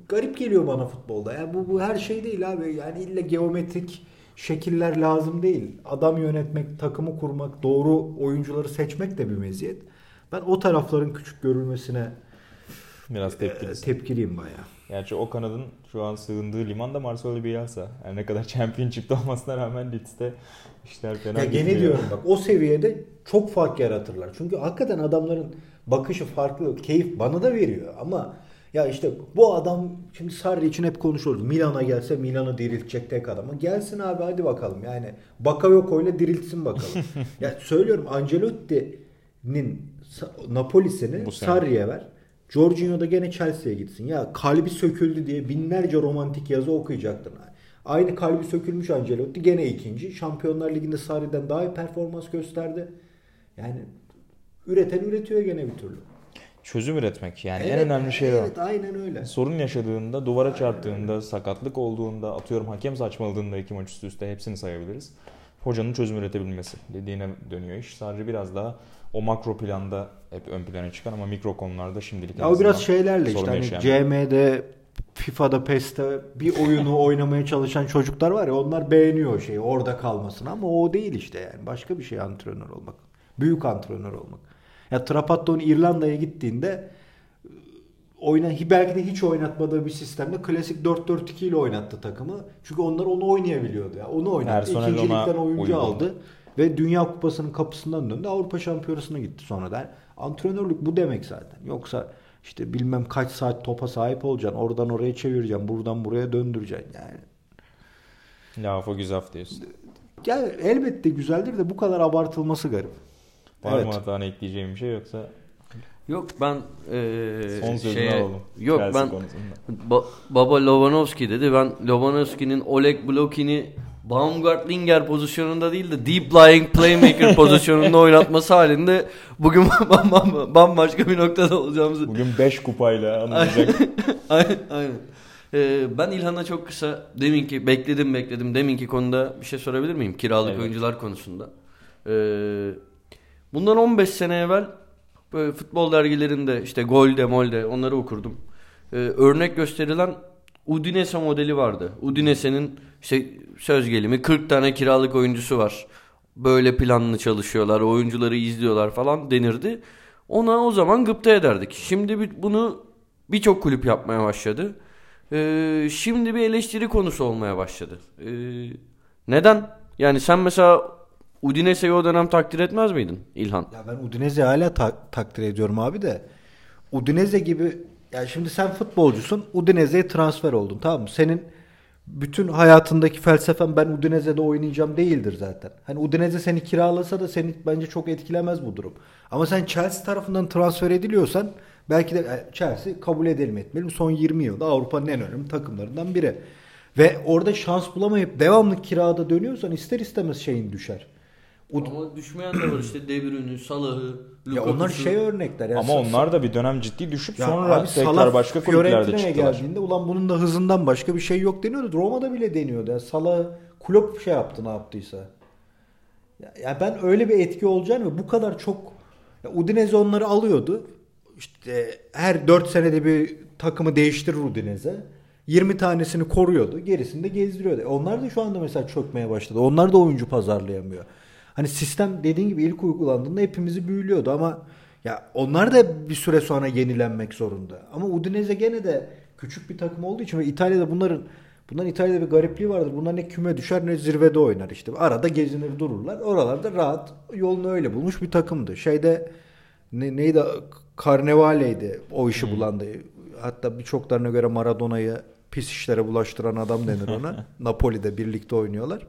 garip geliyor bana futbolda. Yani bu, bu her şey değil abi. Yani illa geometrik şekiller lazım değil. Adam yönetmek, takımı kurmak, doğru oyuncuları seçmek de bir meziyet. Ben o tarafların küçük görülmesine biraz e, tepkilisin. tepkiliyim bayağı. Gerçi o kanadın şu an sığındığı liman da Marcelo Bielsa. Yani ne kadar [laughs] championship'te olmasına rağmen Leeds'te işler fena Ya gene gitmiyor. diyorum bak o seviyede çok fark yaratırlar. Çünkü hakikaten adamların bakışı farklı. Keyif bana da veriyor ama ya işte bu adam şimdi Sarri için hep konuşuyoruz. Milan'a gelse Milan'ı diriltecek tek adamı. Gelsin abi hadi bakalım. Yani Bakayoko ile diriltsin bakalım. [laughs] ya söylüyorum Ancelotti'nin Bu sene. Sarri'ye ver. Jorginho da gene Chelsea'ye gitsin. Ya kalbi söküldü diye binlerce romantik yazı okuyacaktın. Aynı kalbi sökülmüş Ancelotti gene ikinci. Şampiyonlar Ligi'nde Sarri'den daha iyi performans gösterdi. Yani üreten üretiyor gene bir türlü. Çözüm üretmek yani en Evet, önemli şey o. Evet aynen öyle. Sorun yaşadığında, duvara çarptığında, sakatlık olduğunda, atıyorum hakem saçmaladığında iki maç üst üste hepsini sayabiliriz. Hocanın çözüm üretebilmesi dediğine dönüyor iş. Sadece biraz daha o makro planda hep ön plana çıkan ama mikro konularda şimdilik Ya o biraz şeylerle işte hani. CM'de FIFA'da PES'te bir oyunu [laughs] oynamaya çalışan çocuklar var ya onlar beğeniyor o şeyi orada kalmasını ama o değil işte yani başka bir şey antrenör olmak. Büyük antrenör olmak. Ya Trapattoni İrlanda'ya gittiğinde oyna belki de hiç oynatmadığı bir sistemde klasik 4-4-2 ile oynattı takımı. Çünkü onlar onu oynayabiliyordu ya. Onu oynattı. Personel İkinci ligden oyuncu uygun. aldı ve Dünya Kupası'nın kapısından döndü. Avrupa Şampiyonası'na gitti sonradan. Antrenörlük bu demek zaten. Yoksa işte bilmem kaç saat topa sahip olacaksın. Oradan oraya çevireceksin. Buradan buraya döndüreceksin yani. Lafı güzaf diyorsun. Ya elbette güzeldir de bu kadar abartılması garip. Var Evet. mı hatanı ekleyeceğim bir şey yoksa Yok ben eee Son şeye- alalım. Yok Chelsea ben konusunda. Ba- baba Lovanovski dedi. Ben Lovanovski'nin Oleg Blokin'i Baumgartlinger pozisyonunda değil de deep lying playmaker [laughs] pozisyonunda oynatması halinde bugün [laughs] bam- bam- bambaşka bir noktada olacağımızı Bugün 5 kupayla anılacak. [laughs] Aynen. aynen. Ee, ben İlhan'a çok kısa deminki bekledim bekledim deminki konuda bir şey sorabilir miyim? Kiralık Evet. oyuncular konusunda. Ee, bundan 15 sene evvel böyle futbol dergilerinde işte Golde, Molde onları okurdum. Ee, örnek gösterilen Udinese modeli vardı. Udinese'nin işte söz gelimi 40 tane kiralık oyuncusu var. Böyle planlı çalışıyorlar, oyuncuları izliyorlar falan denirdi. Ona o zaman gıpta ederdik. Şimdi bunu birçok kulüp yapmaya başladı. Ee, şimdi bir eleştiri konusu olmaya başladı. Ee, neden? Yani sen mesela Udinese'yi o dönem takdir etmez miydin İlhan? Ya ben Udinese'yi hala ta- takdir ediyorum abi de. Udinese gibi yani şimdi sen futbolcusun. Udinese'ye transfer oldun tamam mı? Senin bütün hayatındaki felsefen ben Udinese'de oynayacağım değildir zaten. Hani Udinese seni kiralasa da seni bence çok etkilemez bu durum. Ama sen Chelsea tarafından transfer ediliyorsan belki de e, Chelsea kabul edelim etmeyelim. Son 20 yılda Avrupa'nın en önemli takımlarından biri. Ve orada şans bulamayıp devamlı kirada dönüyorsan ister istemez şeyin düşer. Ud- Ama düşmeyen de var işte De Bruyne, Salah'ı, ya onlar şey örnekler. ya. Ama onlar da bir dönem ciddi düşüp Ya sonra abi tekrar Salah başka kulüplerde çıktılar. geldiğinde ulan bunun da hızından başka bir şey yok deniyordu. Roma'da bile deniyordu. Yani Salah kulüp şey yaptı ne yaptıysa. Ya, ya ben öyle bir etki olacağını ve bu kadar çok ya Udinese onları alıyordu. İşte her 4 senede bir takımı değiştirir Udinese. 20 tanesini koruyordu. Gerisini de gezdiriyordu. E Onlar da şu anda mesela çökmeye başladı. Onlar da oyuncu pazarlayamıyor. Hani sistem dediğin gibi ilk uygulandığında hepimizi büyülüyordu ama ya onlar da bir süre sonra yenilenmek zorunda. Ama Udinese gene de küçük bir takım olduğu için ve İtalya'da bunların bunların İtalya'da bir garipliği vardır. Bunlar ne küme düşer ne zirvede oynar işte. Arada gezinir dururlar. Oralarda rahat yolunu öyle bulmuş bir takımdı. Şeyde ne, neydi Carnevale'ydi o işi bulan da. Hatta birçoklarına göre Maradona'yı pis işlere bulaştıran adam denir ona. [laughs] Napoli'de birlikte oynuyorlar.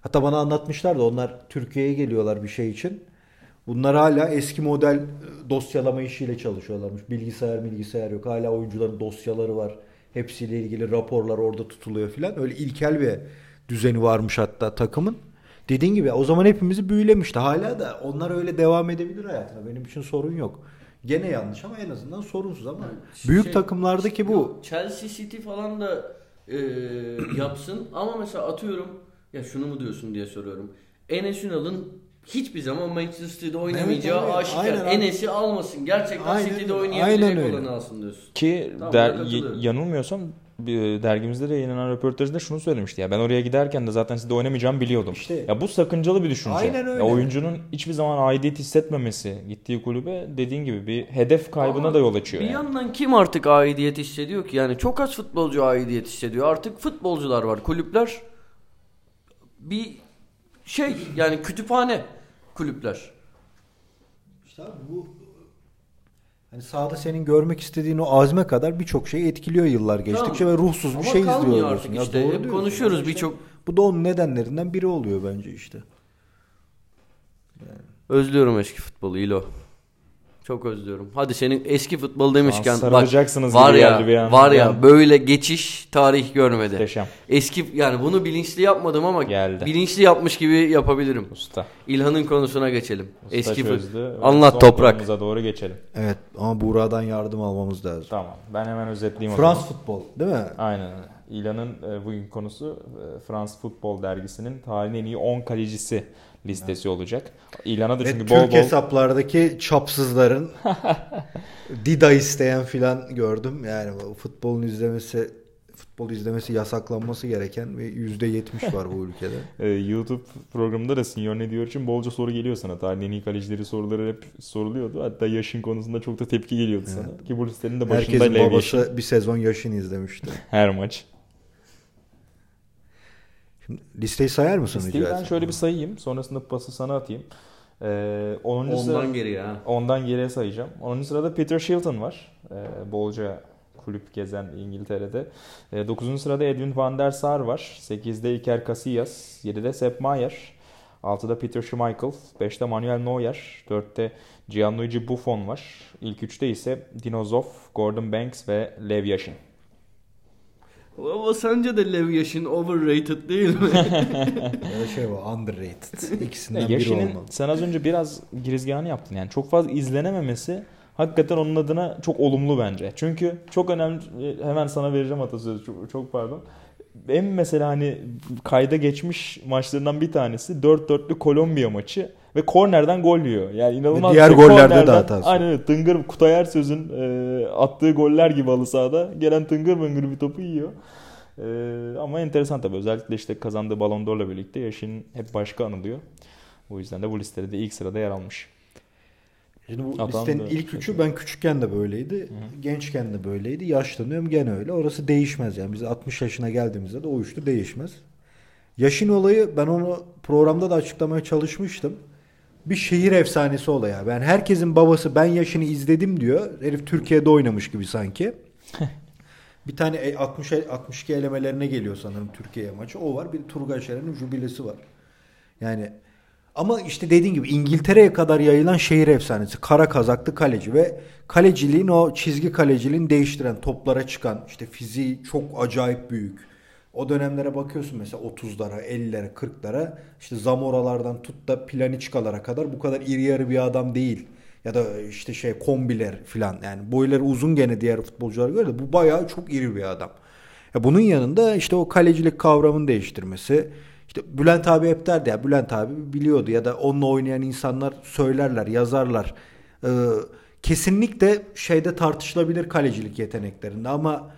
Hatta bana anlatmışlar da onlar Türkiye'ye geliyorlar bir şey için. Bunlar hala eski model e, dosyalama işiyle çalışıyorlarmış. Bilgisayar bilgisayar yok. Hala oyuncuların dosyaları var. Hepsiyle ilgili raporlar orada tutuluyor filan. Öyle ilkel bir düzeni varmış hatta takımın. Dediğin gibi o zaman hepimizi büyülemişti. Hala da onlar öyle devam edebilir hayatına. Benim için sorun yok. Gene yanlış ama en azından sorunsuz ama büyük Şey- takımlardaki bu Chelsea City falan da e, yapsın ama mesela atıyorum ya şunu mu diyorsun diye soruyorum. Enes Ünal'ın hiçbir zaman Manchester City'de oynamayacağı evet. aşikar. Aynen. Enes'i almasın. Gerçekten Aynen City'de oynayabilecek olanı alsın diyorsun. Ki Tamam, der, yanılmıyorsam bir dergimizde de yayınlanan röportajda şunu söylemişti ya ben oraya giderken de zaten sizde oynamayacağımı biliyordum. İşte- ya bu sakıncalı bir düşünce. Aynen öyle. Ya oyuncunun hiçbir zaman aidiyet hissetmemesi gittiği kulübe dediğin gibi bir hedef kaybına Ama da yol açıyor. Bir yani. yandan kim artık aidiyet hissediyor ki? Yani çok az futbolcu aidiyet hissediyor. Artık futbolcular var. Kulüpler bir şey yani kütüphane kulüpler. İşte abi bu hani sahada senin görmek istediğin o azme kadar birçok şey etkiliyor yıllar geçtikçe Tamam. ve ruhsuz bir Ama şey kalmıyor izliyor artık oluyorsun. işte. Ya doğru Hep konuşuyoruz Yani işte birçok- Bu da onun nedenlerinden biri oluyor bence işte. Özlüyorum eski futbolu İlo. Çok özlüyorum. Hadi senin eski futbol demişken bak sarılacaksınız var ya bir an. var ya böyle geçiş tarih görmedi. Muhteşem. Eski yani bunu bilinçli yapmadım ama Geldi. bilinçli yapmış gibi yapabilirim. Usta. İlhan'ın konusuna geçelim. Usta eski çözdü. Anlat Son toprak. konumuza doğru geçelim. Evet ama Buğra'dan yardım almamız lazım. Tamam. Ben hemen özetleyeyim o Frans futbol değil mi? Aynen. İlan'ın e, bugün konusu e, Frans Futbol Dergisi'nin tarihin en iyi 10 kalecisi listesi olacak. İlan'a da Ve çünkü Türk bol bol hesaplardaki çapsızların [laughs] Dida isteyen filan gördüm. Yani futbolun izlemesi futbol izlemesi yasaklanması gereken ve %70 var bu ülkede. [laughs] e, YouTube programında da Senior ne diyor için bolca soru geliyor sana. Tarihin iyi kalecileri soruları hep soruluyordu. Hatta yaşın konusunda çok da tepki geliyordu sana. Ki bu listenin de başında Herkesin babası bir sezon yaşını izlemişti. Her maç. Şimdi listeyi sayar mısın Listeyi rica ben şöyle bir sayayım. Sonrasında pası sana atayım. E, 10. sıra... Ondan geri ya. Ondan geriye sayacağım. 10. sırada Peter Shilton var. Ee, bolca kulüp gezen İngiltere'de. Ee, 9. sırada Edwin van der Sar var. 8'de Iker Casillas. 7'de Sepp Maier. 6'da Peter Schmeichel. 5'te Manuel Neuer. 4'te Gianluigi Buffon var. İlk üçte ise Dino Zoff, Gordon Banks ve Lev Yashin. Ama sence de Lev Yashin overrated değil mi? [laughs] ya şey var underrated. İkisinden biri Yashin'in olmalı. sen az önce biraz girizgahını yaptın. Yani çok fazla izlenememesi hakikaten onun adına çok olumlu bence. Çünkü çok önemli hemen sana vereceğim atasözü çok, çok pardon. En mesela hani kayda geçmiş maçlarından bir tanesi 4-4'lü Kolombiya maçı ve kornerden gol yiyor. Yani inanılmaz. Ve diğer şey. gollerde de hatası. Aynen öyle. Tıngır Kutay Ersöz'ün e, attığı goller gibi halı sahada gelen tıngır mıngır bir topu yiyor. E, ama enteresan tabii. Özellikle işte kazandığı Ballon d'Or'la birlikte Yaşin hep başka anılıyor. O yüzden de bu listede de ilk sırada yer almış. Şimdi bu Adam listenin da- ilk üçü ben küçükken de böyleydi. Gençken de böyleydi. Yaşlanıyorum gene öyle. Orası değişmez yani. Biz 60 yaşına geldiğimizde de o üçlü değişmez. Yaşın olayı ben onu programda da açıklamaya çalışmıştım. Bir şehir efsanesi olayı. Yani herkesin babası ben yaşını izledim diyor. Herif Türkiye'de oynamış gibi sanki. [laughs] bir tane e- 60 e- 62 elemelerine geliyor sanırım Türkiye maçı. O var. Bir Turgay Şeren'in jübilesi var. Yani ama işte dediğin gibi İngiltere'ye kadar yayılan şehir efsanesi. Kara kazaklı kaleci ve kaleciliğin o çizgi kaleciliğini değiştiren toplara çıkan işte fiziği çok acayip büyük. O dönemlere bakıyorsun mesela 30'lara, 50'lere, 40'lara işte Zamora'lardan tut da Planiçkalara kadar bu kadar iri yarı bir adam değil. Ya da işte şey kombiler filan yani boyları uzun gene diğer futbolculara göre de bu bayağı çok iri bir adam. Ya bunun yanında işte o kalecilik kavramını değiştirmesi. İşte Bülent abi hep derdi ya Bülent abi biliyordu ya da onunla oynayan insanlar söylerler, yazarlar. Ee, kesinlikle şeyde tartışılabilir kalecilik yeteneklerinde ama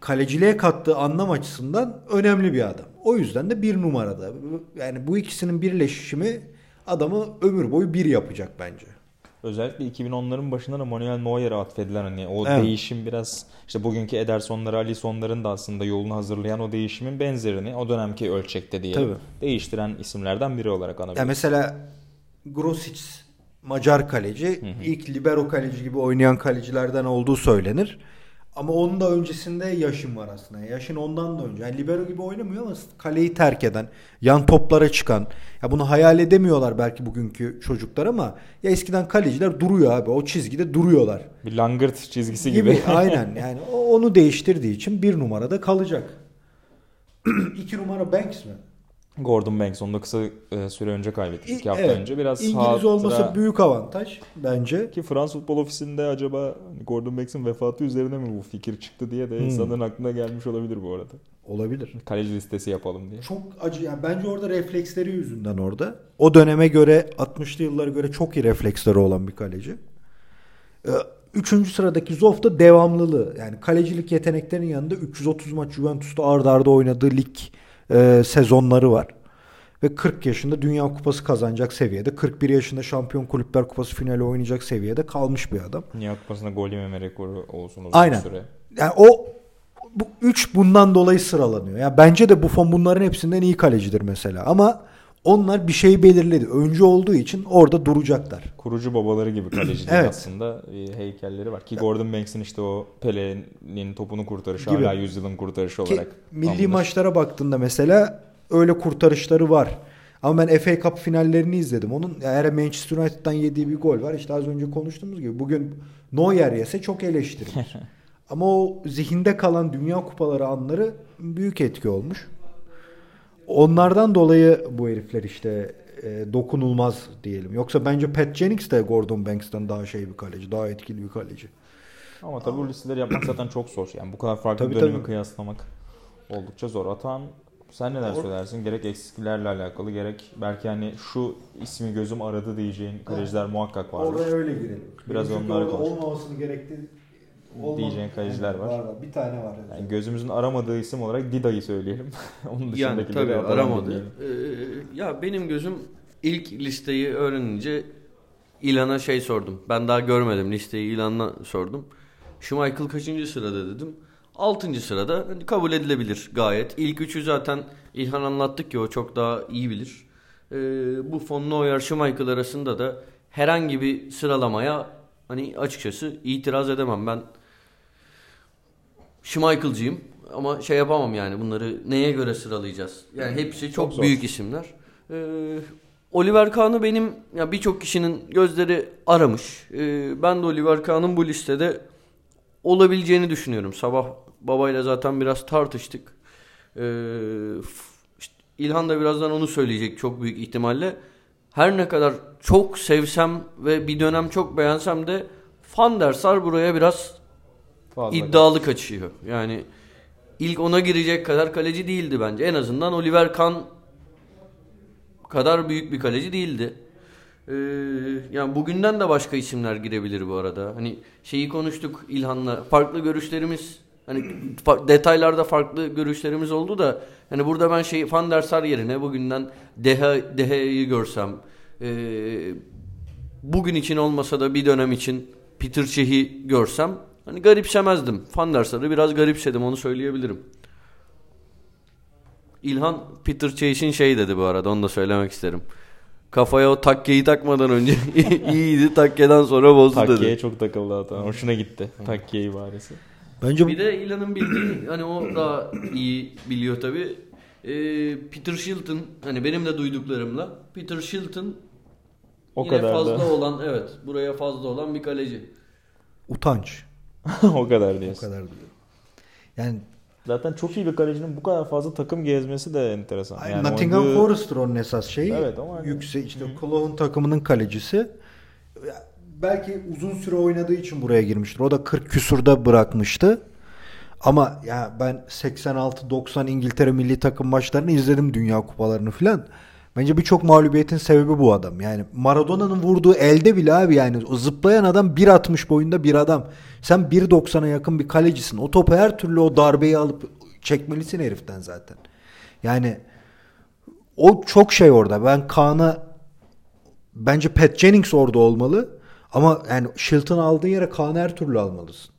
kaleciliğe kattığı anlam açısından önemli bir adam. O yüzden de bir numarada. Yani bu ikisinin birleşimi adamı ömür boyu bir yapacak bence. Özellikle 2010'ların başında da Manuel Neuer'e atfedilen hani o Evet. değişim biraz işte bugünkü Ederson'ları, Alisson'ların da aslında yolunu hazırlayan o değişimin benzerini o dönemki ölçekte Tabii. değiştiren isimlerden biri olarak Ya anabiliriz. mesela Grosic Macar kaleci ilk libero kaleci gibi oynayan kalecilerden olduğu söylenir. Ama onun da öncesinde Yaşın var aslında. Yaşın ondan da önce. Yani libero gibi oynamıyor ama kaleyi terk eden, yan toplara çıkan. Ya bunu hayal edemiyorlar belki bugünkü çocuklar ama ya eskiden kaleciler duruyor abi. O çizgide duruyorlar. Bir langırt çizgisi gibi. Gibi. [laughs] Aynen. Yani onu değiştirdiği için bir numarada kalacak. [clears throat] İki numara Banks mi? Gordon Banks onu da kısa e, süre önce kaybettik. İki hafta Evet. önce. Biraz İngiliz olması büyük avantaj bence. Ki Fransız Futbol Ofisi'nde acaba Gordon Banks'in vefatı üzerine mi bu fikir çıktı diye de Hmm. insanların aklına gelmiş olabilir bu arada. Olabilir. Kaleci listesi yapalım diye. Çok acı. Yani bence orada refleksleri yüzünden orada. O döneme göre 60'lı yıllara göre çok iyi refleksleri olan bir kaleci. Ee, Üçüncü sıradaki Zoff da devamlılığı. Yani kalecilik yeteneklerinin yanında 330 maç Juventus'ta arda arda oynadığı lig e, sezonları var. Ve 40 yaşında Dünya Kupası kazanacak seviyede. 41 yaşında Şampiyon Kulüpler Kupası finali oynayacak seviyede kalmış bir adam. Dünya Kupası'nda gol yememe rekoru olsun uzun Aynen. süre. Yani o bu üç bundan dolayı sıralanıyor. Yani bence de Buffon bunların hepsinden iyi kalecidir mesela. Ama onlar bir şey belirledi. Öncü olduğu için orada duracaklar. Kurucu babaları gibi kaleciliğin Evet. aslında e, heykelleri var. Ki Gordon Banks'in işte o Pele'nin topunu kurtarışı Gibi. hala yüzyılın kurtarışı Ki olarak. milli maçlara baktığında mesela öyle kurtarışları var. Ama ben FA Cup finallerini izledim. Onun eğer Manchester United'dan yediği bir gol var. İşte az önce konuştuğumuz gibi bugün Neuer yese çok eleştirilir. [laughs] Ama o zihinde kalan Dünya Kupaları anları büyük etki olmuş. Onlardan dolayı bu herifler işte e, dokunulmaz diyelim. Yoksa bence Pat Jennings de Gordon Banks'tan daha şey bir kaleci, daha etkili bir kaleci. Ama tabii bu listeleri yapmak zaten çok zor. Yani bu kadar farklı Tabii, dönemi tabii. kıyaslamak oldukça zor. Atan sen neler söylersin? Gerek eksiklerle alakalı gerek belki hani şu ismi gözüm aradı diyeceğin kaleciler muhakkak vardır. Oraya öyle girelim. Biraz Benim onları orada konuşalım. olmaması gerektiği olmadı. Diyeceğin kaleciler var. Bir tane var. Yani gözümüzün aramadığı isim olarak Dida'yı söyleyelim. [laughs] Onun Yani dışındakileri tabii atalım aramadı. Ee, ya benim gözüm ilk listeyi öğrenince İlan'a şey sordum. Ben daha görmedim listeyi İlan'a sordum. Schmeichel kaçıncı sırada dedim. Altıncı sırada kabul edilebilir gayet. İlk üçü zaten İlhan anlattık ki o çok daha iyi bilir. Ee, bu Von Neuer Schmeichel arasında da herhangi bir sıralamaya hani açıkçası itiraz edemem. Ben Schmeichel'cıyım ama şey yapamam yani bunları neye göre sıralayacağız? Yani hepsi çok, Çok zor. büyük isimler. Ee, Oliver Kahn'ı benim ya birçok kişinin gözleri aramış. Ee, ben de Oliver Kahn'ın bu listede olabileceğini düşünüyorum. Sabah babayla zaten biraz tartıştık. Ee, işte İlhan da birazdan onu söyleyecek çok büyük ihtimalle. Her ne kadar çok sevsem ve bir dönem çok beğensem de Van der Sar buraya biraz Fazla iddialı kaçıyor. Yani ilk ona girecek kadar kaleci değildi bence. En azından Oliver Kahn kadar büyük bir kaleci değildi. Ee, yani bugünden de başka isimler girebilir bu arada. Hani şeyi konuştuk İlhan'la. Farklı görüşlerimiz hani detaylarda farklı görüşlerimiz oldu da hani burada ben şey Van der Sar yerine bugünden Deha Deha'yı görsem e, bugün için olmasa da bir dönem için Peter Cech'i görsem hani garipsemezdim. Van der Sar'ı biraz garipsedim onu söyleyebilirim. İlhan Peter Chase şey dedi bu arada onu da söylemek isterim. Kafaya o takkeyi takmadan önce [laughs] iyiydi takkeden sonra bozdu Takkeye dedi. Takkeye çok takıldı hatta. Hoşuna gitti takkiye ibaresi. Bence bir de İlhan'ın bildiği hani o da iyi biliyor tabi. Ee, Peter Shilton hani benim de duyduklarımla Peter Shilton o yine kadar fazla da. olan evet buraya fazla olan bir kaleci. Utanç. [laughs] o kadar diyorsun. O kadar diyor. Yani Zaten çok iyi bir kalecinin bu kadar fazla takım gezmesi de enteresan. Yani Nottingham oynadığı... Forest'tir onun esas şeyi. Evet ama hani... yüksek işte Cologne takımının kalecisi. Belki uzun süre oynadığı için buraya girmiştir. O da 40 küsurda bırakmıştı. Ama ya ben 86-90 İngiltere milli takım maçlarını izledim Dünya Kupalarını filan. Bence birçok mağlubiyetin sebebi bu adam. Yani Maradona'nın vurduğu elde bile abi yani o zıplayan adam 1.60 boyunda bir adam. Sen 1.90'a yakın bir kalecisin. O topu her türlü o darbeyi alıp çekmelisin heriften zaten. Yani o çok şey orada. Ben Kaan'a bence Pat Jennings orada olmalı. Ama yani Shilton aldığın yere Kaan'ı her türlü almalısın.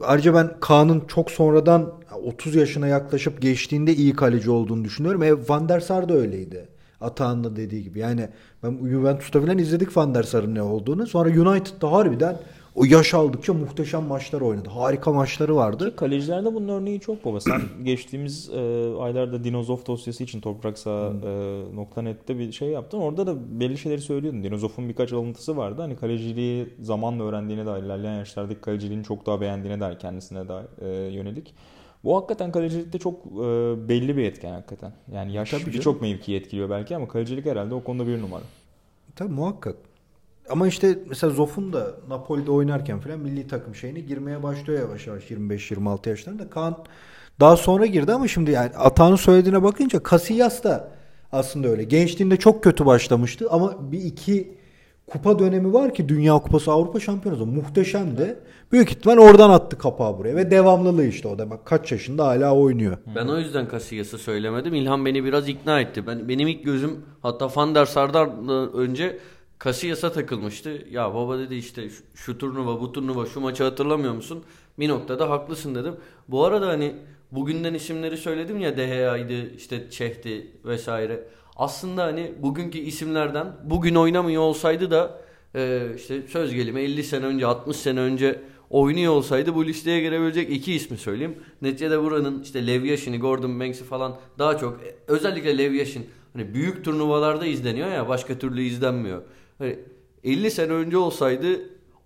Ayrıca ben Kaan'ın çok sonradan 30 yaşına yaklaşıp geçtiğinde iyi kaleci olduğunu düşünüyorum. E, Van der Sar da öyleydi. Atağan'ın da dediği gibi. Yani ben Juventus'ta falan izledik Van der Sar'ın ne olduğunu. Sonra United'da harbiden o yaş aldıkça muhteşem maçlar oynadı. Harika maçları vardı. Ki kalecilerde bunun örneği çok baba. Sen [clears throat] geçtiğimiz e, aylarda Dinozov dosyası için Toprak Sağ e, bir şey yaptın. Orada da belli şeyleri söylüyordun. Dinozov'un birkaç alıntısı vardı. Hani kaleciliği zamanla öğrendiğine dair, ilerleyen yaşlardaki kaleciliğini çok daha beğendiğine dair kendisine dair e, yönelik. Bu hakikaten kalecilikte çok e, belli bir etken hakikaten. Yani yaş birçok mevkiyi etkiliyor belki ama kalecilik herhalde o konuda bir numara. Tabii muhakkak. Ama işte mesela Zof'un da Napoli'de oynarken falan milli takım şeyine girmeye başlıyor yavaş yavaş 25-26 yaşlarında. Kaan daha sonra girdi ama şimdi yani Atağ'ın söylediğine bakınca Casillas da aslında öyle. Gençliğinde çok kötü başlamıştı ama bir iki kupa dönemi var ki Dünya Kupası Avrupa Şampiyonası muhteşemdi. Büyük ihtimal oradan attı kapağı buraya ve devamlılığı işte o da bak kaç yaşında hala oynuyor. Ben o yüzden Casillas'ı söylemedim. İlhan beni biraz ikna etti. Ben benim ilk gözüm hatta Van der Sar'dan önce Casillas'a takılmıştı. Ya baba dedi işte şu, şu turnuva bu turnuva şu maçı hatırlamıyor musun? Bir noktada haklısın dedim. Bu arada hani bugünden isimleri söyledim ya Deheya'ydı işte Çehti vesaire. Aslında hani bugünkü isimlerden bugün oynamıyor olsaydı da e, işte söz gelimi 50 sene önce 60 sene önce oynuyor olsaydı bu listeye girebilecek iki ismi söyleyeyim. Neticede buranın işte Lev Yashin'i, Gordon Banks'i falan daha çok özellikle Lev Yashin hani büyük turnuvalarda izleniyor ya başka türlü izlenmiyor. Hani 50 sene önce olsaydı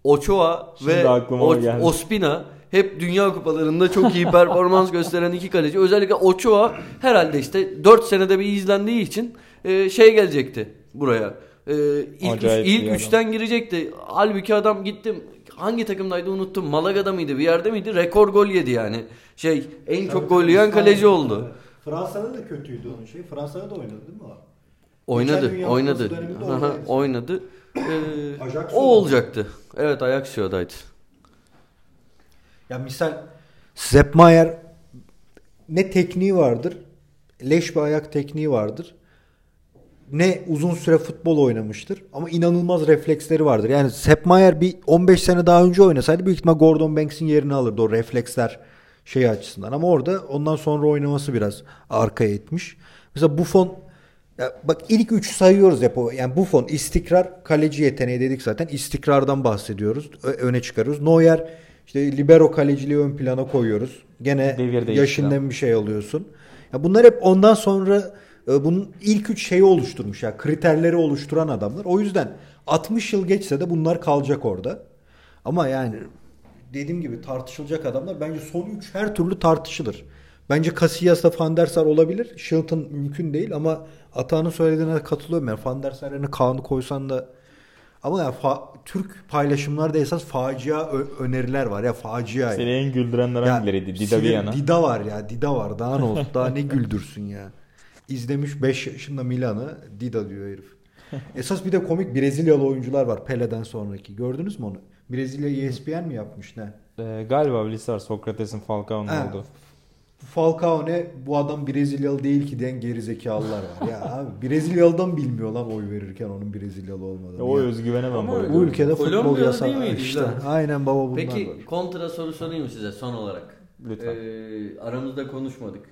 Ochoa Şimdi ve o- Ospina hep dünya kupalarında çok iyi performans [laughs] gösteren iki kaleci. Özellikle Ochoa herhalde işte 4 senede bir izlendiği için e, şey gelecekti buraya. E, ilk üç, ilk üçten girecekti. Halbuki adam gittim hangi takımdaydı unuttum. Malaga'da mıydı bir yerde miydi? Rekor gol yedi yani. Şey en Tabii çok gol yiyen kaleci oldu. Fransa'da da kötüydü onun şey. Fransa'da da oynadı değil mi o? Oynadı, oynadı. Aha, oynadı. Ee, [clears throat] o olacaktı. Evet Ajaxio'daydı. Ya misal Sepp Maier ne tekniği vardır, leş bir ayak tekniği vardır. Ne uzun süre futbol oynamıştır ama inanılmaz refleksleri vardır. Yani Sepp Maier bir 15 sene daha önce oynasaydı büyük ihtimal Gordon Banks'in yerini alırdı o refleksler şey açısından. Ama orada ondan sonra oynaması biraz arkaya etmiş. Mesela Buffon ya bak ilk üç sayıyoruz hep o. Yani Buffon istikrar kaleci yeteneği dedik zaten. İstikrardan bahsediyoruz. öne çıkarıyoruz. Neuer işte libero kaleciliği ön plana koyuyoruz. Gene yaşından bir şey alıyorsun. Ya bunlar hep ondan sonra e, bunun ilk üç şeyi oluşturmuş ya kriterleri oluşturan adamlar. O yüzden 60 yıl geçse de bunlar kalacak orada. Ama yani dediğim gibi tartışılacak adamlar bence son 3 her türlü tartışılır. Bence Casillas'la Van der Sar olabilir. Shilton mümkün değil ama Atağ'ın söylediğine katılıyorum. Yani Van der Sar yerine Kaan'ı koysan da ama ya fa- Türk paylaşımlarda esas facia ö- öneriler var ya facia. Seni en güldürenler Ya, hangileriydi? Dida Viana. Dida var ya. Dida var. Daha ne olsun? Daha ne güldürsün ya. İzlemiş 5 yaşında Milan'ı. Dida diyor herif. Esas bir de komik Brezilyalı oyuncular var Pele'den sonraki. Gördünüz mü onu? Brezilya ESPN mi yapmış ne? Ee, galiba Lisar Sokrates'in Falcao'nun oldu. Falcao ne? Bu adam Brezilyalı değil ki diyen gerizekalılar var. Ya abi Brezilyalı'dan bilmiyor lan oy verirken onun Brezilyalı olmadığını. O özgüvene ben. Bu ülkede futbol yasak. işte. Aynen baba bunlar Peki var. kontra soru sorayım mı size son olarak? Lütfen. Ee, aramızda konuşmadık.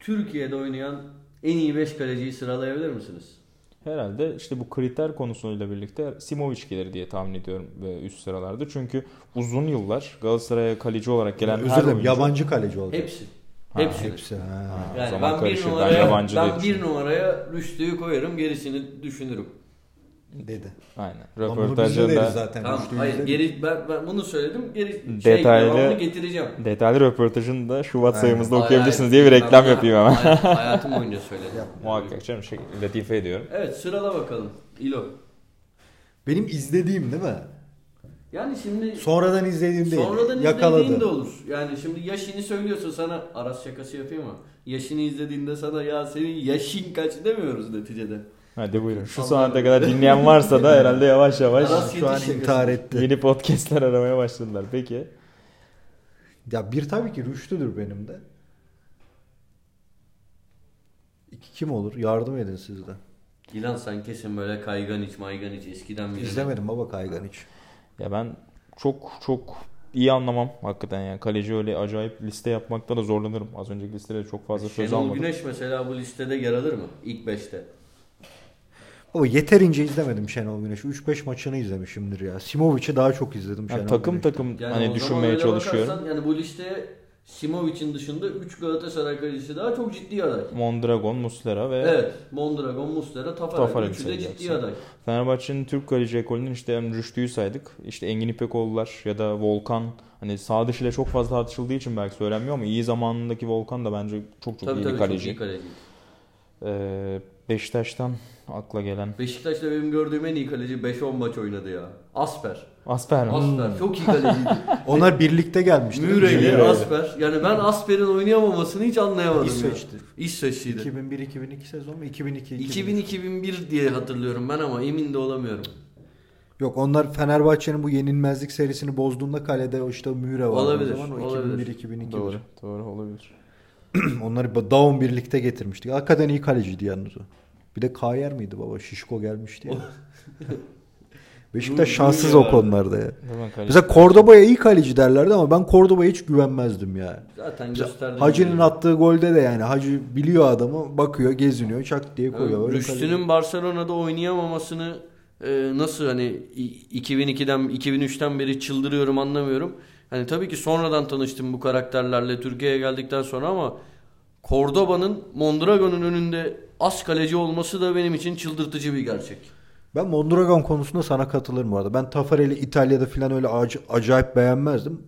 Türkiye'de oynayan en iyi 5 kaleciyi sıralayabilir misiniz? Herhalde işte bu kriter konusuyla birlikte Simovic gelir diye tahmin ediyorum ve üst sıralarda. Çünkü uzun yıllar Galatasaray'a kaleci olarak gelen Özür her dilerim oyuncu... yabancı kaleci oldu. Hepsi. Ha, Hepsi. Hepsi. Ha. Yani ben bir. Ben numaraya yabancı ben, diye bir numaraya Rüştü'yü koyarım gerisini düşünürüm. Dedi. Aynen. Röportajında zaten. Tamam hayır izledik. geri ben, ben bunu söyledim geri Detaylı- şey getireceğim. detaylı röportajında Şubat Aynen. sayımızda Hayır, okuyabilirsiniz hayır. diye bir Ben reklam bunu yapayım hemen. hay- Hayatım boyunca söyledim. Muhakkak canım şey, latife ediyorum. Evet sırala bakalım. İlo. Benim izlediğim değil mi? Yani şimdi Sonradan izlediğim değil. sonradan Yakaladı. izlediğin de olur. Yani şimdi yaşını söylüyorsun sana Aras şakası yapayım ama yaşını izlediğinde sana ya senin yaşın kaç demiyoruz neticede. Hadi buyurun. Şu saate kadar dinleyen varsa da herhalde yavaş yavaş Şu an intihar etti. yeni podcastler aramaya başladılar. Peki. Ya bir tabii ki Rüştü'dür benim de. İki kim olur? Yardım edin siz de. İlan sen kesin böyle kaygan iç maygan iç eskiden biri. İzlemedim baba Kaygan hiç. Ya ben çok çok iyi anlamam hakikaten yani. Kaleci öyle acayip liste yapmakta da zorlanırım. Az önceki listede çok fazla söz Şenol almadım. Güneş mesela bu listede yer alır mı? İlk 5'te. Baba yeterince izlemedim Şenol Güneş'i. 3-5 maçını izlemişimdir ya. Simovic'i daha çok izledim Yani Şenol takım Güneş'ten. takım Yani hani düşünmeye çalışıyorum. Yani bu listeye Simovic'in dışında 3 Galatasaray kalecisi daha çok ciddi aday. Mondragon, Muslera ve Evet. Mondragon, Muslera, Tafarel Tafarel. Üçü de ciddi aday. Fenerbahçe'nin Türk kaleci ekolünün işte hem Rüştü'yü saydık. İşte Engin İpekoğlu'lar ya da Volkan hani sağ dışı ile çok fazla tartışıldığı için belki söylenmiyor ama iyi zamanındaki Volkan da bence çok çok Tabii iyi tabii bir çok kaleci. iyi kaleci. Ee, Beşiktaş'tan akla gelen Beşiktaş'ta benim gördüğüm en iyi kaleci 5-10 maç oynadı ya. Asper. Asper? Asper çok iyi kaleciydi. [laughs] Onlar birlikte gelmişti. Müreyle. Asper. Yani ben Asper'in oynayamamasını hiç anlayamadım İsveç'ti. ya. İsveçliydi. 2001-2002 sezon mu? 2002 2000-2001 diye hatırlıyorum ben ama emin de olamıyorum. Yok onlar Fenerbahçe'nin bu yenilmezlik serisini bozduğunda kalede o işte Müre vardı Olabilir, o zaman. O olabilir. 2001-2002. Doğru, doğru olabilir. [clears throat] Onları Daum birlikte getirmiştik. Hakikaten iyi kaleciydi yalnız o. Bir de Kayer miydi baba? Şişko gelmişti ya. [laughs] Beşiktaş şanssız o konularda ya. Mesela Cordoba'ya iyi kaleci derlerdi ama ben Cordoba'ya hiç güvenmezdim ya. Zaten Mesela gösterdi. Hacı'nın attığı golde de yani Hacı biliyor adamı bakıyor geziniyor çak diye koyuyor. Öyle Rüştü'nün Barcelona'da oynayamamasını e, nasıl hani i- 2002'den 2003'ten beri çıldırıyorum anlamıyorum. Hani tabii ki sonradan tanıştım bu karakterlerle Türkiye'ye geldikten sonra ama Cordoba'nın Mondragon'un önünde as kaleci olması da benim için çıldırtıcı bir gerçek. Ben Mondragon konusunda sana katılırım bu arada. Ben Tafarel'i İtalya'da falan öyle ac- acayip beğenmezdim.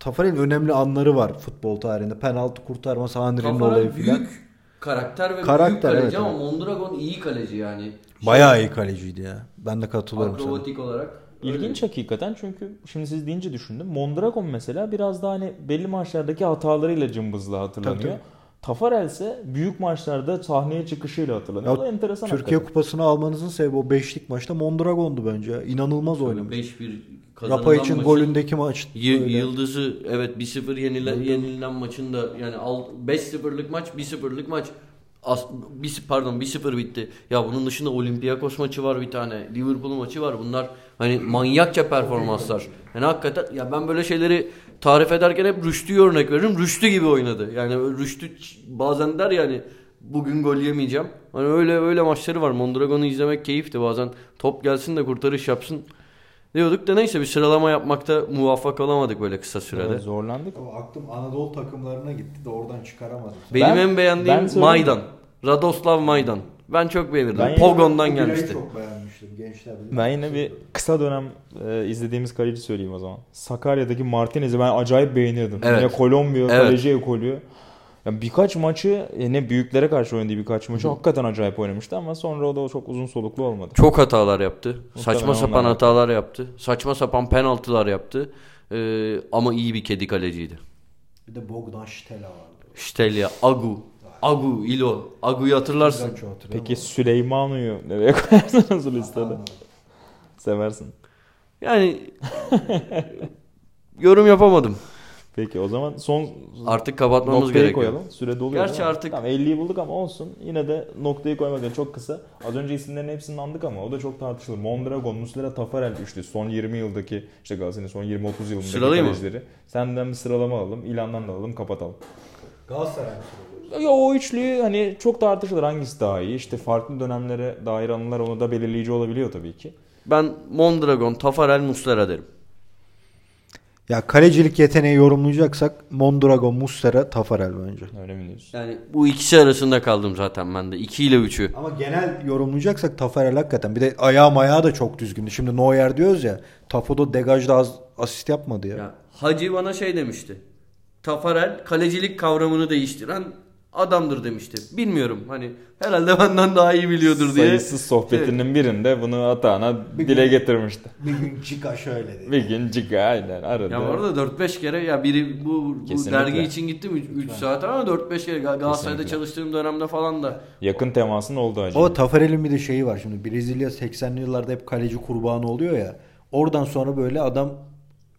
Tafarel'in önemli anları var futbol tarihinde. Penaltı kurtarması, Henry'nin olayı falan. büyük karakter ve büyük Karakter, kaleci evet, ama evet. Mondragon iyi kaleci yani. Bayağı iyi kaleciydi ya. Ben de katılıyorum sana. Akrobatik olarak. İlginç hakikaten çünkü şimdi siz deyince düşündüm. Mondragon mesela biraz daha hani belli maçlardaki hatalarıyla cımbızla hatırlanıyor. Tabii, tabii. Tafarel ise büyük maçlarda sahneye çıkışıyla hatırlanıyor. Ya o da enteresan Türkiye hakikaten. Kupası'nı almanızın sebebi o beşlik maçta Mondragon'du bence. İnanılmaz oynamış. 5-1 kazanılan Rapa için maçın- golündeki maç. Y- öyle. Yıldızı evet 1-0 yenilen, yenilen maçında yani al- 5-0'lık maç 1-0'lık maç As, bir, pardon 1-0 bitti. Ya bunun dışında Olympiakos maçı var bir tane. Liverpool maçı var. Bunlar hani manyakça performanslar. Yani hakikaten ya ben böyle şeyleri tarif ederken hep Rüştü'ye örnek veririm. Rüştü gibi oynadı. Yani Rüştü bazen der yani bugün gol yemeyeceğim. Hani öyle öyle maçları var. Mondragon'u izlemek keyifti bazen. Top gelsin de kurtarış yapsın. diyorduk da neyse bir sıralama yapmakta muvaffak olamadık böyle kısa sürede. Evet, zorlandık. O aklım Anadolu takımlarına gitti de oradan çıkaramadım. Benim Ben- en ben beğendiğim söyleyeyim Maydan. Radoslav Maydan. Ben çok beğenirdim. Ben- Pogon'dan gelmişti. çok beğenmiştim gençler. Ben yine bir kısa dönem e, izlediğimiz kaleci söyleyeyim o zaman. Sakarya'daki Martinez'i ben acayip beğeniyordum. Evet. Yine Kolombiya Evet. kaleci ekolü. Ya birkaç maçı e, ne büyüklere karşı oynadığı birkaç maçı hakikaten acayip oynamıştı ama sonra o da çok uzun soluklu olmadı. Çok hatalar yaptı. Saçma Muhtemelen sapan onlar hatalar yaptı. Saçma sapan penaltılar yaptı. Ee, ama iyi bir kedi kaleciydi. Bir de Bogdan Ştela vardı. Ştelya, Agu, Agu, İlo. Agu'yu hatırlarsın. Peki Süleymanu'yu nereye [laughs] koyarsınız bu listede? Seversin. Yani yorum yapamadım. Peki o zaman son Artık kapatmamız noktayı gerekiyor. koyalım. Süre doluyor. Gerçi artık- Tamam 50'yi bulduk ama olsun. Yine de noktayı koymak için çok kısa. Az önce isimlerin hepsini andık ama o da çok tartışılır. Mondragon, Muslera, Tafarel üçlü. Son 20 yıldaki işte Galatasaray'ın son 20-30 yılındaki Sıralayayım mı? kalecileri. Senden bir sıralama alalım. İlandan da alalım kapatalım. Galatasaray? Ya o üçlü hani çok tartışılır hangisi daha iyi. İşte farklı dönemlere dair anılar onu da belirleyici olabiliyor tabii ki. Ben Mondragon, Tafarel, Muslera derim. Ya kalecilik yeteneği yorumlayacaksak Mondragon, Muslera, Tafarel bence. Öyle mi diyorsun? Yani bu ikisi arasında kaldım zaten ben de. 2 ile 3'ü. Ama genel yorumlayacaksak Tafarel hakikaten. Bir de ayağı mayağı da çok düzgündü. Şimdi Neuer diyoruz ya. Tafo'da degajda az asist yapmadı ya. Ya, Hacı bana şey demişti. Tafarel kalecilik kavramını değiştiren adamdır demişti. Bilmiyorum hani herhalde benden daha iyi biliyordur diye. Sayısız sohbetinin birinde bunu Atağan'a Bir dile gün- getirmişti. Bir gün Cika şöyle dedi. Bir gün Ciga aynen aradı. Ya bu arada 4-5 kere ya biri bu, bu dergi için gittim 3 saat ama 4-5 kere Gal- Galatasaray'da Kesinlikle. çalıştığım dönemde falan da Yakın temasın oldu acaba. O Tafarel'in bir de şeyi var şimdi. Brezilya 80'li yıllarda hep kaleci kurbanı oluyor ya. Oradan sonra böyle adam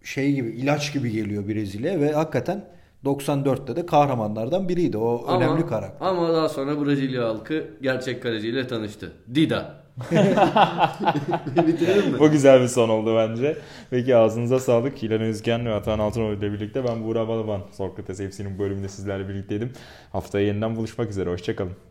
şey gibi ilaç gibi geliyor Brezilya ve hakikaten 94'te de kahramanlardan biriydi. O ama, önemli karakter. Ama daha sonra Brezilya halkı gerçek kaleciyle tanıştı. Dida. [laughs] Bitirelim mi? Bu güzel bir son oldu bence. Peki ağzınıza sağlık. İlhan Özgen ve Atahan Altınoğlu ile birlikte ben Buğra Balaban. Sokrates FC'nin bölümünde sizlerle birlikteydim. Haftaya yeniden buluşmak üzere. Hoşçakalın.